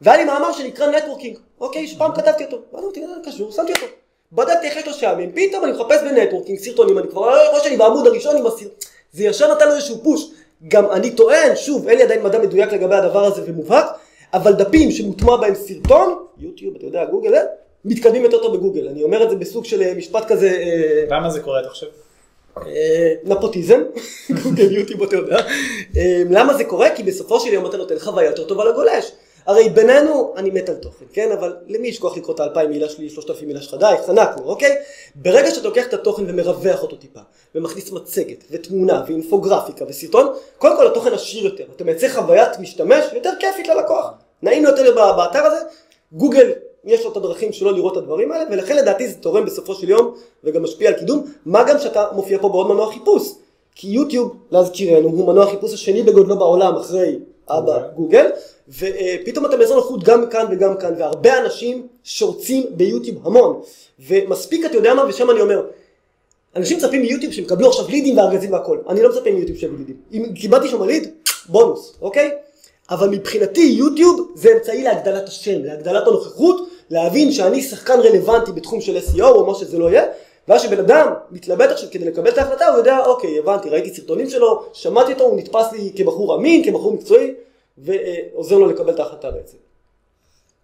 והיה לי מאמר שנקרא networking, אוקיי, שפעם כתבתי אותו, ואז אמרתי, "אה, קשור, שמתי אותו. בדקתי איך יש לו שעמים, פתאום אני מחפש ב networking סרטונים, אני כבר רואה שאני בעמוד הראשון עם הסרט... זה ישר נתן לו איזשהו push. גם אני טוען, שוב, אין לי עדיין מדע מדויק לגבי הדבר הזה ומובהק, אבל דפים שמוטמע בהם סרטון, יוטיוב, אתה יודע, גוגל, אה, מתקדמים יותר טוב בגוגל. אני אומר את זה בסוג של אה, משפט כזה, אה, למה זה קורה אתה חושב? אה, נפוטיזם, גוגל יוטיוב אתה יודע. למה זה קורה? כי בסופו של יום אתה נותן חוויה יותר טובה לגולש. הרי בינינו, אני מת על תוכן, כן? אבל למי יש כוח לקרוא את האלפיים מילה שלי, שלושת אלפים מילה שלך? די, חנקנו, אוקיי? ברגע שאתה לוקח את התוכן ומרווח אותו טיפה, ומכניס מצגת, ותמונה, ואינפוגרפיקה, וסרטון, קודם כל התוכן עשיר יותר. אתה מייצר חוויית משתמש יותר כיפית ללקוח. נעים יותר באתר הזה, גוגל יש לו את הדרכים שלו לראות את הדברים האלה, ולכן לדעתי זה תורם בסופו של יום, וגם משפיע על קידום, מה גם שאתה מופיע פה בעוד מנוע חיפוש. כי יוטיוב, להזכירנו, הוא מנוע החיפוש השני בגודלו בעולם אחרי אבא אוקיי. גוגל, ופתאום אתה מייצר נוחות גם כאן וגם כאן, והרבה אנשים שורצים ביוטיוב המון. ומספיק, אתה יודע מה, ושם אני אומר, אנשים מצפים מיוטיוב שהם יקבלו עכשיו לידים וארגזים והכל. אני לא מצפה מיוטיוב שיביא לידים. אם קיבלתי שם ליד, בונוס, אוקיי? אבל מבחינתי יוטיוב זה אמצעי להגדלת השם, להגדלת הנוכחות, להבין שאני שחקן רלוונטי בתחום של SEO או מה שזה לא יהיה, ואז שבן אדם מתלבט עכשיו כדי לקבל את ההחלטה, הוא יודע, אוקיי, הבנתי, ראיתי סרטונים שלו, שמעתי אותו, הוא נתפס לי כבחור אמין, כבחור מקצועי, ועוזר לו לקבל את ההחלטה בעצם.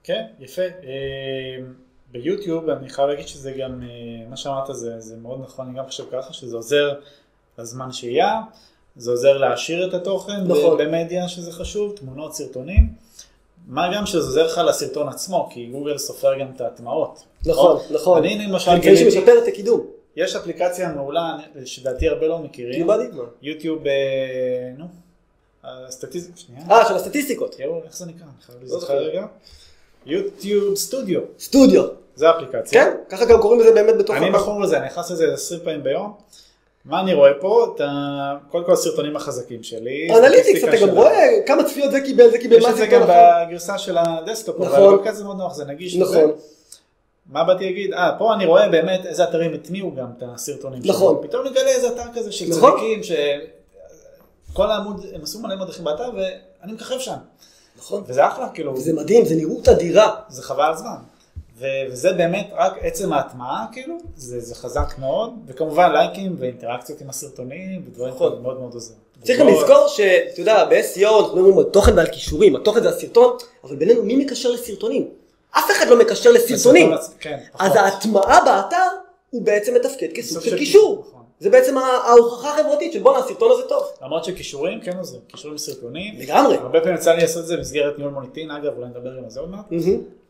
כן, יפה. אה, ביוטיוב אני חייב להגיד שזה גם, אה, מה שאמרת זה, זה מאוד נכון, אני גם חושב ככה, שזה עוזר לזמן שהייה, זה עוזר להעשיר את התוכן נכון. במדיה שזה חשוב, תמונות, סרטונים. מה גם שזה עוזר לך לסרטון עצמו, כי גוגל סופר גם את ההטמעות. נכון, נכון. אני למשל גיליתי, שמשפר את הקידום. יש אפליקציה מעולה, שדעתי הרבה לא מכירים? יוטיוב, אה, נו, הסטטיסטיקה, שנייה. אה, של הסטטיסטיקות. תראו, איך זה נקרא? אני חייב לא להיזכר זוכר. רגע. יוטיוב סטודיו, סטודיו. זה אפליקציה. כן, ככה גם קוראים לזה באמת בתוך... אני. מכור לזה, אני נכנס לזה 20 פעמים ביום. מה אני רואה פה? את ה... קודם כל הסרטונים החזקים שלי. אנליטיקס, אתה גם רואה כמה צפיות זה קיבל, זה קיבל, יש מה את זה גם. בגרסה של הדסקטופ, נכון. אבל לא כזה מאוד נוח, זה נגיש. נכון. מה באתי להגיד? אה, פה אני רואה באמת איזה אתרים הטמיעו גם את הסרטונים נכון. שלהם. פתאום נגלה איזה אתר כזה של נכון. צדיקים, שכל העמוד, הם עשו מלא מדריכים באתר ואני מככב שם. נכון. וזה אחלה, כאילו, וזה מדהים, זה נראות אדירה. זה חבל על זמן. וזה באמת רק עצם ההטמעה, כאילו, זה, זה חזק מאוד, וכמובן לייקים ואינטראקציות עם הסרטונים, ודברים נכון. כאלה מאוד מאוד עוזר. צריך גם מאוד- לזכור שאתה יודע, ב-SEO אנחנו מדברים על תוכן ועל כישורים, התוכן זה הסרטון, אבל בינינו מי מקשר לסרטונים? אף אחד לא מקשר לסרטונים. כן, אז. ההטמעה באתר הוא בעצם מתפקד כסוג סוג של של קישור. זה בעצם ההוכחה החברתית של בואנה הסרטון הזה טוב. למרות שכישורים כן עוזר, כישורים לסרטונים. לגמרי. הרבה פעמים יצא לי לעשות את זה במסגרת ניהול מוניטין, אגב, אולי נדבר גם על זה עוד מעט.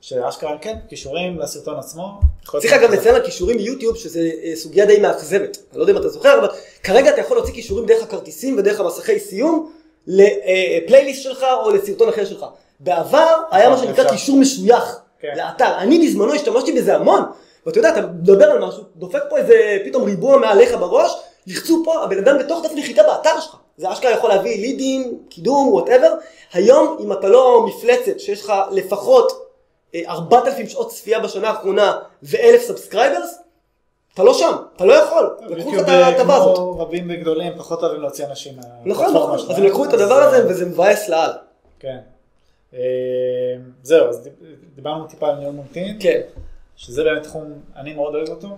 שאשכרה כן, קישורים לסרטון עצמו. צריך מאוד לציין על קישורים ביוטיוב שזה אה, סוגיה די מאכזבת. אני לא יודע אם אתה זוכר, אבל כרגע אתה יכול להוציא קישורים דרך הכרטיסים ודרך המסכי סיום לפלייליסט שלך או לסרטון אחר שלך. בעבר היה מה נכון, שנקרא אפשר. קישור משוייך כן. לאתר. אני בזמנו השתמשתי בזה המון. ואתה יודע, אתה מדבר על משהו, דופק פה איזה פתאום ריבוע מעליך בראש, לחצו פה, הבן אדם בתוך דף נחיתה באתר שלך. זה אשכרה יכול להביא לידים, קידום, whatever. היום, אם אתה לא מפלצת, שיש לך לפחות אה, 4,000 שעות צפייה בשנה האחרונה ו-1,000 subscribers, אתה לא שם, אתה לא יכול, לקחו לך את ההטבה הזאת. כמו רבים וגדולים, פחות אוהבים להוציא אנשים נכון, נכון, אז. הם לקחו את הדבר הזה וזה מבאס לאללה. כן. אה, זהו, אז דיב- דיברנו טיפה על ניהול מוניטין, כן. שזה באמת תחום, אני מאוד אוהב אותו.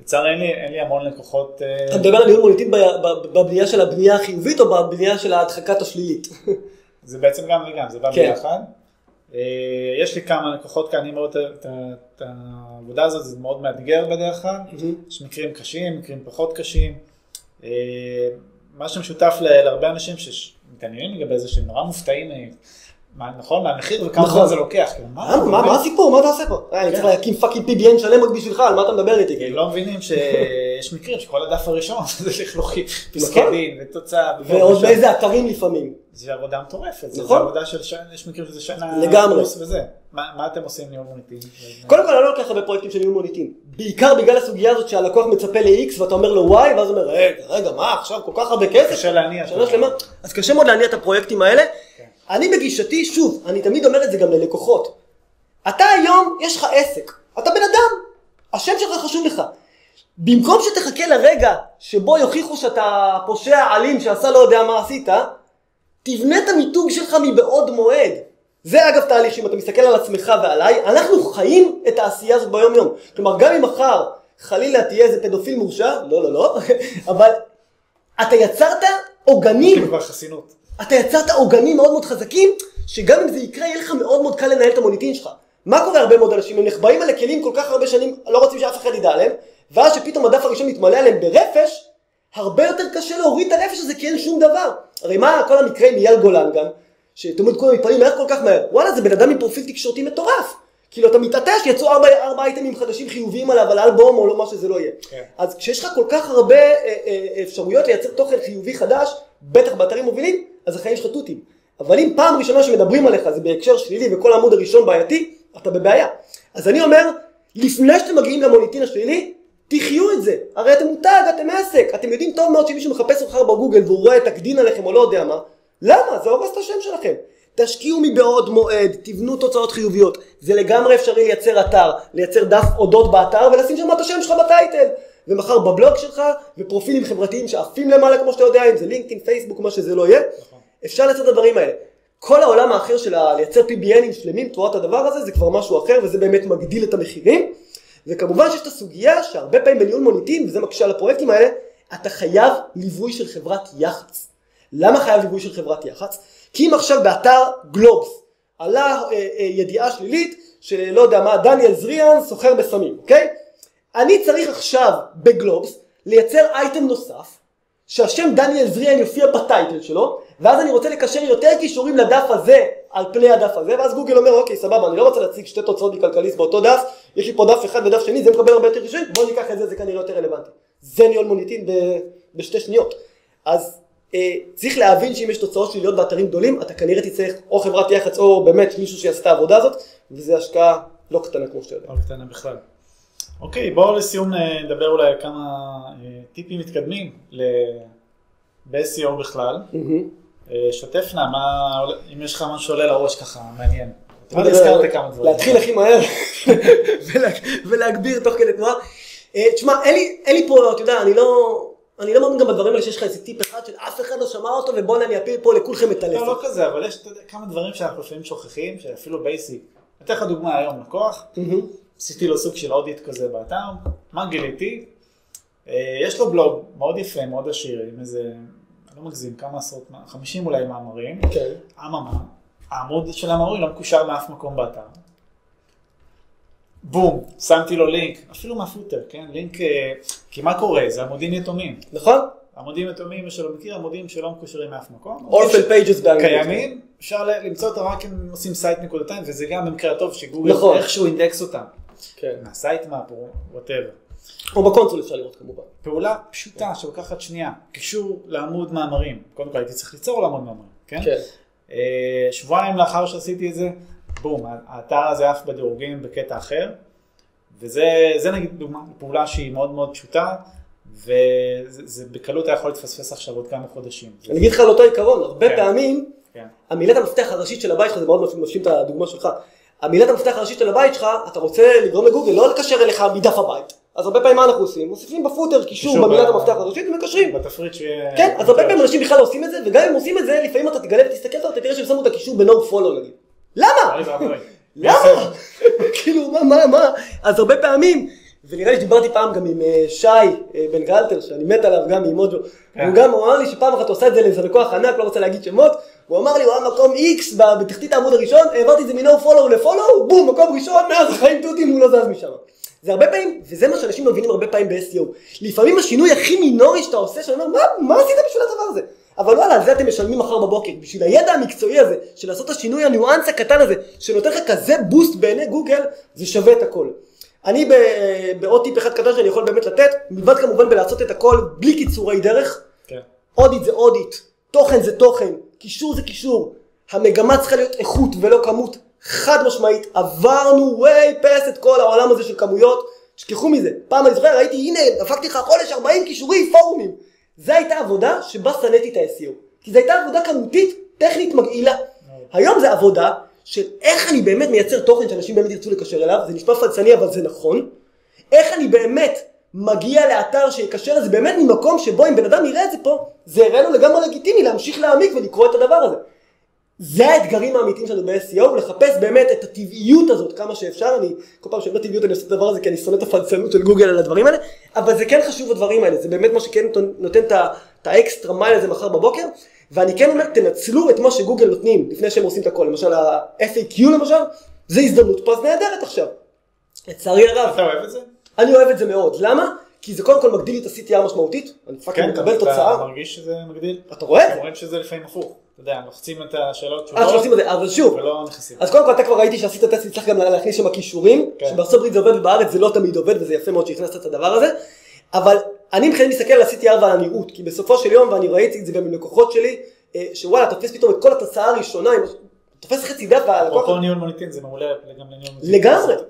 לצערי אין לי, אין לי המון לקוחות, אה, אתה מדבר על ניהול מוניטין בבנייה של הבנייה החיובית או בבנייה של ההדחקת השלילית? זה בעצם גם וגם, זה בא כן. ביחד. אה, יש לי כמה לקוחות כאן, אני מאוד את העבודה הזאת, זה מאוד מאתגר בדרך כלל. יש מקרים קשים, מקרים פחות קשים. אה, מה שמשותף להרבה אנשים שמתעניינים לגבי זה, שהם נורא מופתעים, נכון, מהמחיר וכמה נכון. זמן זה לוקח. כאילו, מה, מה- הסיפור? מה אתה עושה פה? אה, אני כן. צריך להקים fucking PBN שלם רק בשבילך, על מה אתה מדבר איתי? כאילו? לא מבינים שיש מקרים שכל הדף הראשון זה לכלוכי, פסקי נכון. דין ותוצאה. ועוד. באיזה אתרים לפעמים. זה עבודה מטורפת, זה נכון. זה עבודה של שנה, יש מקרים שזה שנה לגמרי. וזה. מה מה אתם עושים ניהול מוניטין? קודם כל אני לא לוקח הרבה פרויקטים של ניהול מוניטין. בעיקר בגלל הסוגיה הזאת שהלקוח מצפה ל-X ואתה אומר לו Y ואז הוא אומר רגע רגע מה עכשיו כל כך הרבה כסף? קשה להניע. אז קשה מאוד להניע את הפרויקטים האלה. אני בגישתי, שוב, אני תמיד אומר את זה גם ללקוחות. אתה היום, יש לך עסק, אתה בן אדם, השם שלך חשוב לך. במקום שתחכה לרגע שבו יוכיחו שאתה פושע אלים שעשה לא יודע מה עשית, תבנה את המיתוג שלך מבעוד מועד. זה אגב תהליך שאם אתה מסתכל על עצמך ועליי, אנחנו חיים את העשייה הזאת ביום יום. כלומר, גם אם מחר חלילה תהיה איזה פדופיל מורשע, לא לא לא, אבל אתה יצרת עוגנים כבר חסינות. אתה יצרת עוגנים מאוד מאוד חזקים, שגם אם זה יקרה, יהיה לך מאוד מאוד קל לנהל את המוניטין שלך. מה קורה הרבה מאוד אנשים? הם נחבאים על הכלים כל כך הרבה שנים, לא רוצים שאף אחד ידע עליהם, ואז שפתאום הדף הראשון מתמלא עליהם ברפש, הרבה יותר קשה להוריד את הרפש הזה כי אין שום דבר. הרי מה כל המקרה עם אייל גולן גם, שתמיד כולם מתפלאים מהר כל כך מהר, וואלה זה בן אדם עם פרופיל תקשורתי מטורף. כאילו אתה מתעטש, יצאו ארבע, ארבע אייטמים חדשים חיוביים עליו, על אלבום או לא מה שזה לא יהיה. כן. אז כשיש לך כל כך הרבה אה, אה, אפשרויות לייצר תוכן חיובי חדש, בטח באתרים מובילים, אז החיים שלך תותים. אבל אם פעם ראשונה שמדברים עליך זה בהקשר שלילי וכל העמוד הראשון בעייתי, אתה בבעיה. אז אני אומר, לפני שאתם מגיעים למוניטין השלילי, תחיו את זה. הרי אתם מותג, אתם עסק. אתם יודעים טוב מאוד שמישהו מחפש אותך בגוגל והוא רואה תקדין עליכם או לא יודע מה. למה? זה הורס את השם שלכם. תשקיעו מבעוד מועד, תבנו תוצאות חיוביות. זה לגמרי אפשרי לייצר אתר, לייצר דף אודות באתר ולשים שם את השם שלך בטייטל. ומחר בבלוג שלך, ופרופילים חברתיים שעפים למעלה כמו שאתה יודע, אם זה לינקדאין, פייסבוק, מה שזה לא יהיה. נכון. אפשר לייצר את הדברים האלה. כל העולם האחר של לייצר PBNים שלמים תמורת הדבר הזה, זה כבר משהו אחר, וזה באמת מגדיל את המחירים. וכמובן שיש את הסוגיה שהרבה פעמים בניהול מוניטין, וזה מקשה על הפרויקטים האלה, אתה חייב ליווי של חברת יח"צ. למה חייב ליווי של חברת יח"צ? כי אם עכשיו באתר גלובס עלה אה, אה, ידיעה שלילית שלא יודע מה, דניאל זריאן סוחר בסמים, אוקיי? אני צריך עכשיו בגלובס לייצר אייטם נוסף שהשם דניאל זריאן יופיע בטייטל שלו ואז אני רוצה לקשר יותר קישורים לדף הזה על פני הדף הזה ואז גוגל אומר אוקיי סבבה אני לא רוצה להציג שתי תוצאות מכלכליסט באותו דף יש לי פה דף אחד ודף שני זה מקבל הרבה יותר קישורים בוא ניקח את זה זה כנראה יותר רלוונטי זה ניהול מוניטין ב- בשתי שניות אז אה, צריך להבין שאם יש תוצאות שליליות באתרים גדולים אתה כנראה תצטרך או חברת יח"צ או באמת מישהו שיעשה את העבודה הזאת וזה השקעה לא קטנה כמו שאתה יודע. לא קטנה בכלל. אוקיי, בואו לסיום אה, נדבר אולי על כמה אה, טיפים מתקדמים ל- ב-SEO בכלל. אה, שתף נא, מה, אם יש לך משהו שעולה לראש ככה, מעניין. אבל הזכרת כמה דברים. להתחיל הכי מהר ולה- ולהגביר תוך כדי תנועה. תשמע, אין לי- פה, אתה יודע, אני לא... אני לא מאמין גם בדברים האלה שיש לך איזה טיפ אחד של אף אחד לא שמע אותו ובואנה אני אפיל פה לכולכם את הלב. לא, לא כזה, אבל יש כמה דברים שאנחנו לפעמים שוכחים, שאפילו basic. אתן לך דוגמה היום, לקוח, עשיתי לו סוג של audit כזה באתר, מה גיליתי? אה, יש לו בלוג מאוד יפה, מאוד עשיר, עם איזה, אני לא מגזים, כמה עשרות, 50 אולי מאמרים. כן. אממה, העמוד של המאמרים לא מקושר מאף מקום באתר. בום, שמתי לו לינק, אפילו מה footer, כן? לינק, אה, כי מה קורה? זה עמודים יתומים. נכון? עמודים יתומים, מי שלא מכיר, עמודים שלא מקושרים מאף מקום. orphan pages באנגלית. קיימים, אפשר למצוא אותם רק אם עושים site נקודתיים, וזה גם במקרה הטוב שגוגל נכון. איכשהו אינדקס אותם. כן. מה site map או whatever. או ב console אפשר לראות כמובן. פעולה פשוטה שלוקחת שנייה, קישור לעמוד מאמרים. קודם כל הייתי צריך ליצור לעמוד מאמרים, כן? כן. אה, שבועיים לאחר שעשיתי את זה, בום, האתר הזה עף בדירוגים בקטע אחר, וזה זה נגיד דוגמה, פעולה שהיא מאוד מאוד פשוטה, וזה זה בקלות היה יכול להתפספס עכשיו עוד כמה חודשים. אני אגיד לך על אותו עיקרון, הרבה כן. פעמים כן, המילת המפתח הראשית של הבית שלך, זה מאוד משלים את הדוגמה שלך, המילת המפתח הראשית של הבית שלך, אתה רוצה לגרום לגוגל לא לקשר אליך מדף הבית, אז הרבה פעמים מה אנחנו עושים? מוסיפים בפוטר קישור במילת המפתח הראשית ומקשרים. בתפריט שיהיה... כן, אז הרבה פעמים אנשים בכלל לא עושים את זה, וגם אם עושים את זה, לפעמים אתה תגלה ותסתכל טוב, אתה תראה שהם שמו את הקישור ב-No follow נגיד. למה? ואבוי. למה? כאילו, מה, מה, מה? אז הרבה פעמים, ונראה לי שדיברתי פעם גם עם אה, שי אה, בן גלטר, שאני מת עליו גם ממוג'ו, כן. הוא גם אמר לי שפעם אחת הוא עשה את זה לאיזה לקוח ענק, לא רוצה להגיד שמות, הוא אמר לי, הוא היה מקום ב- בתחתית העמוד הראשון, העברתי את זה מ-No follow ל-follow, בום, מקום ראשון, מאז החיים תותים, הוא לא זז משם. זה הרבה פעמים, וזה מה שאנשים לא מבינים הרבה פעמים ב-SEO. לפעמים השינוי הכי מינורי שאתה עושה, שאני אומר, מה, מה עשית בשביל הדבר הזה? אבל וואלה, זה אתם משלמים מחר בבוקר. בשביל הידע המקצועי הזה, של לעשות את השינוי הניואנס הקטן הזה, שנותן לך כזה בוסט בעיני גוגל, זה שווה את הכל. אני ב- בעוד טיפ אחד קטן שאני יכול באמת לתת, מלבד כמובן בלעשות את הכל בלי קיצורי דרך, כן. אודיט זה אודיט, תוכן זה תוכן, קישור זה קישור. המגמה צריכה להיות איכות ולא כמות, חד משמעית, עברנו way past את כל העולם הזה של כמויות, תשכחו מזה. פעם אני זוכר, ראיתי, הנה, דפקתי לך חודש 40 קישורים, פורומים. זו הייתה עבודה שבה שנאתי את ה-SEO. כי זו הייתה עבודה כמותית, טכנית מגעילה. היום זה עבודה של איך אני באמת מייצר תוכן שאנשים באמת ירצו לקשר אליו, זה נשמע פלצני אבל זה נכון. איך אני באמת מגיע לאתר שיקשר את זה באמת ממקום שבו אם בן אדם יראה את זה פה, זה יראה לו לגמרי לגיטימי להמשיך להעמיק ולקרוא את הדבר הזה. זה האתגרים האמיתיים שלנו ב-SEO, לחפש באמת את הטבעיות הזאת כמה שאפשר, אני כל פעם שאומר טבעיות אני עושה את הדבר הזה כי אני שונא את הפלצנות של גוגל על הדברים האלה, אבל זה כן חשוב הדברים האלה, זה באמת מה שכן נותן את ה extra mile הזה מחר בבוקר, ואני כן אומר תנצלו את מה שגוגל נותנים לפני שהם עושים את הכל, למשל ה-FAQ למשל, זה הזדמנות פז נהדרת עכשיו. לצערי הרב, אתה אוהב את זה? אני אוהב את זה מאוד, למה? כי זה קודם כל מגדיל לי את ה-CTR משמעותית, אני fucking מקבל כן, אתה תוצאה, מרגיש שזה מגדיל? אתה רואה את זה? אומרים שזה לפעמים הפוך. אתה יודע, לוחצים את השאלות אה, זה, אבל שוב, ולא נכנסים. אז קודם כל אתה כבר ראיתי שעשית טסט צריך גם להכניס שם קישורים, כן. שבארצות הברית זה עובד ובארץ זה לא תמיד עובד וזה יפה מאוד שהכנסת את הדבר הזה, אבל אני מבחינתי מסתכל על ה-CTR ועל הנראות, כי בסופו של יום, ואני ראיתי את זה גם עם לקוחות שלי, אה, שוואלה, אתה תופס פתאום את כל התוצאה הראשונה, תופס חצי דף והלקוח, אפרופו ניהול מוניטין זה מעולה גם לניהול מוניטין. לגמרי. זה.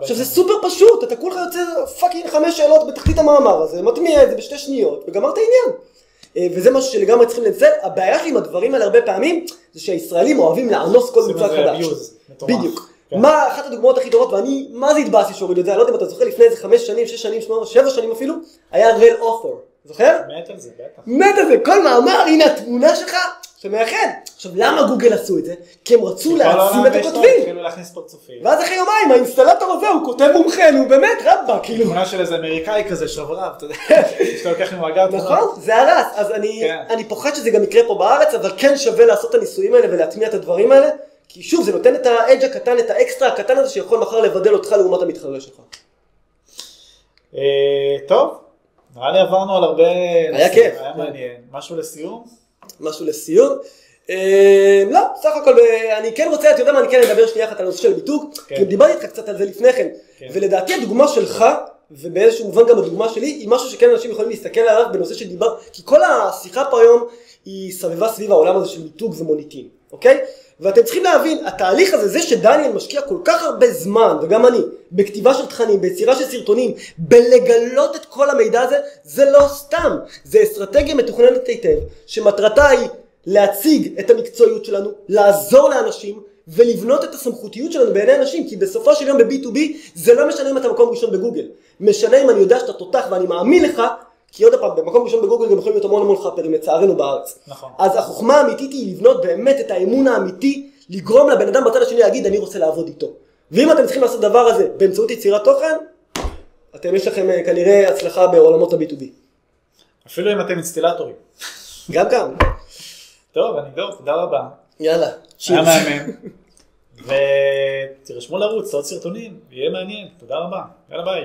עכשיו זה סופר פשוט, אתה כולך יוצא fucking חמש שאלות בתחתית המאמר הזה, מטמיע את זה בשתי שניות וגמרת עניין. אה, וזה משהו שלגמרי צריכים לנצל, הבעיה שלי עם הדברים האלה הרבה פעמים, זה שהישראלים אוהבים לאנוס כל מוצר חדש. abuse מטורף. בדיוק. כן. מה אחת הדוגמאות הכי טובות, ואני, מה זה התבאסתי שהורידו את זה, אני לא יודע אם אתה זוכר לפני איזה חמש שנים, שש שנים, שמונה, שבע שנים אפילו, היה rel author, זוכר? מת על זה, בטח. מת על זה, כל מאמר, הנה התמונה שלך, שמאחד. עכשיו למה גוגל עשו את זה? כי הם רצו להעצים את הכותבים. התחילו להכניס פרצופים. ואז אחרי יומיים האינסטלטור הזה הוא כותב מומחה, נו באמת, רבאק, כאילו. תמונה של איזה אמריקאי כזה שברב, אתה יודע, שאתה לוקח ממאגר תמונות. נכון, זה הרס, אז אני, כן. אני פוחד שזה גם יקרה פה בארץ, אבל כן שווה לעשות את הניסויים האלה ולהטמיע את הדברים האלה, כי שוב, זה נותן את ה edge הקטן, את האקסטרה הקטן הזה שיכול מחר לבדל אותך לעומת המתחרה שלך. אה, טוב, נראה לי עברנו על הרבה... היה כיף. היה מעניין. משהו לסיום? משהו לסיום. אה, לא, סך הכל, אני כן רוצה, אתה יודע מה, אני כן אדבר שנייה אחת על הנושא של המיתוג, כן. כי דיברתי איתך קצת על זה לפני כן, כן. ולדעתי הדוגמה שלך, ובאיזשהו מובן גם הדוגמה שלי, היא משהו שכן אנשים יכולים להסתכל עליו בנושא של דיבר, כי כל השיחה פה היום היא סבבה סביב העולם הזה של מיתוג ומוניטין, אוקיי? ואתם צריכים להבין, התהליך הזה, זה שדניאל משקיע כל כך הרבה זמן, וגם אני, בכתיבה של תכנים, ביצירה של סרטונים, בלגלות את כל המידע הזה, זה לא סתם, זה אסטרטגיה מתוכננת היטב, שמטרתה היא להציג את המקצועיות שלנו, לעזור לאנשים, ולבנות את הסמכותיות שלנו בעיני אנשים, כי בסופו של יום ב-B2B זה לא משנה אם אתה מקום ראשון בגוגל, משנה אם אני יודע שאתה תותח ואני מאמין לך, כי עוד פעם, במקום ראשון בגוגל גם יכולים להיות המון המון חאפרים לצערנו בארץ. נכון. אז החוכמה האמיתית היא לבנות באמת את האמון האמיתי, לגרום לבן אדם בצד השני להגיד אני רוצה לעבוד איתו. ואם אתם צריכים לעשות דבר הזה באמצעות יצירת תוכן, אתם יש לכם אה, כנראה הצלחה בעולמות ה-B2B. אפילו אם אתם אינסטילטורים. גם גם. טוב, אני דור, תודה רבה. יאללה. היה צ'ירס. מהמם. ותירשמו לערוץ, לעוד סרטונים, יהיה מעניין. תודה רבה. יאללה ביי.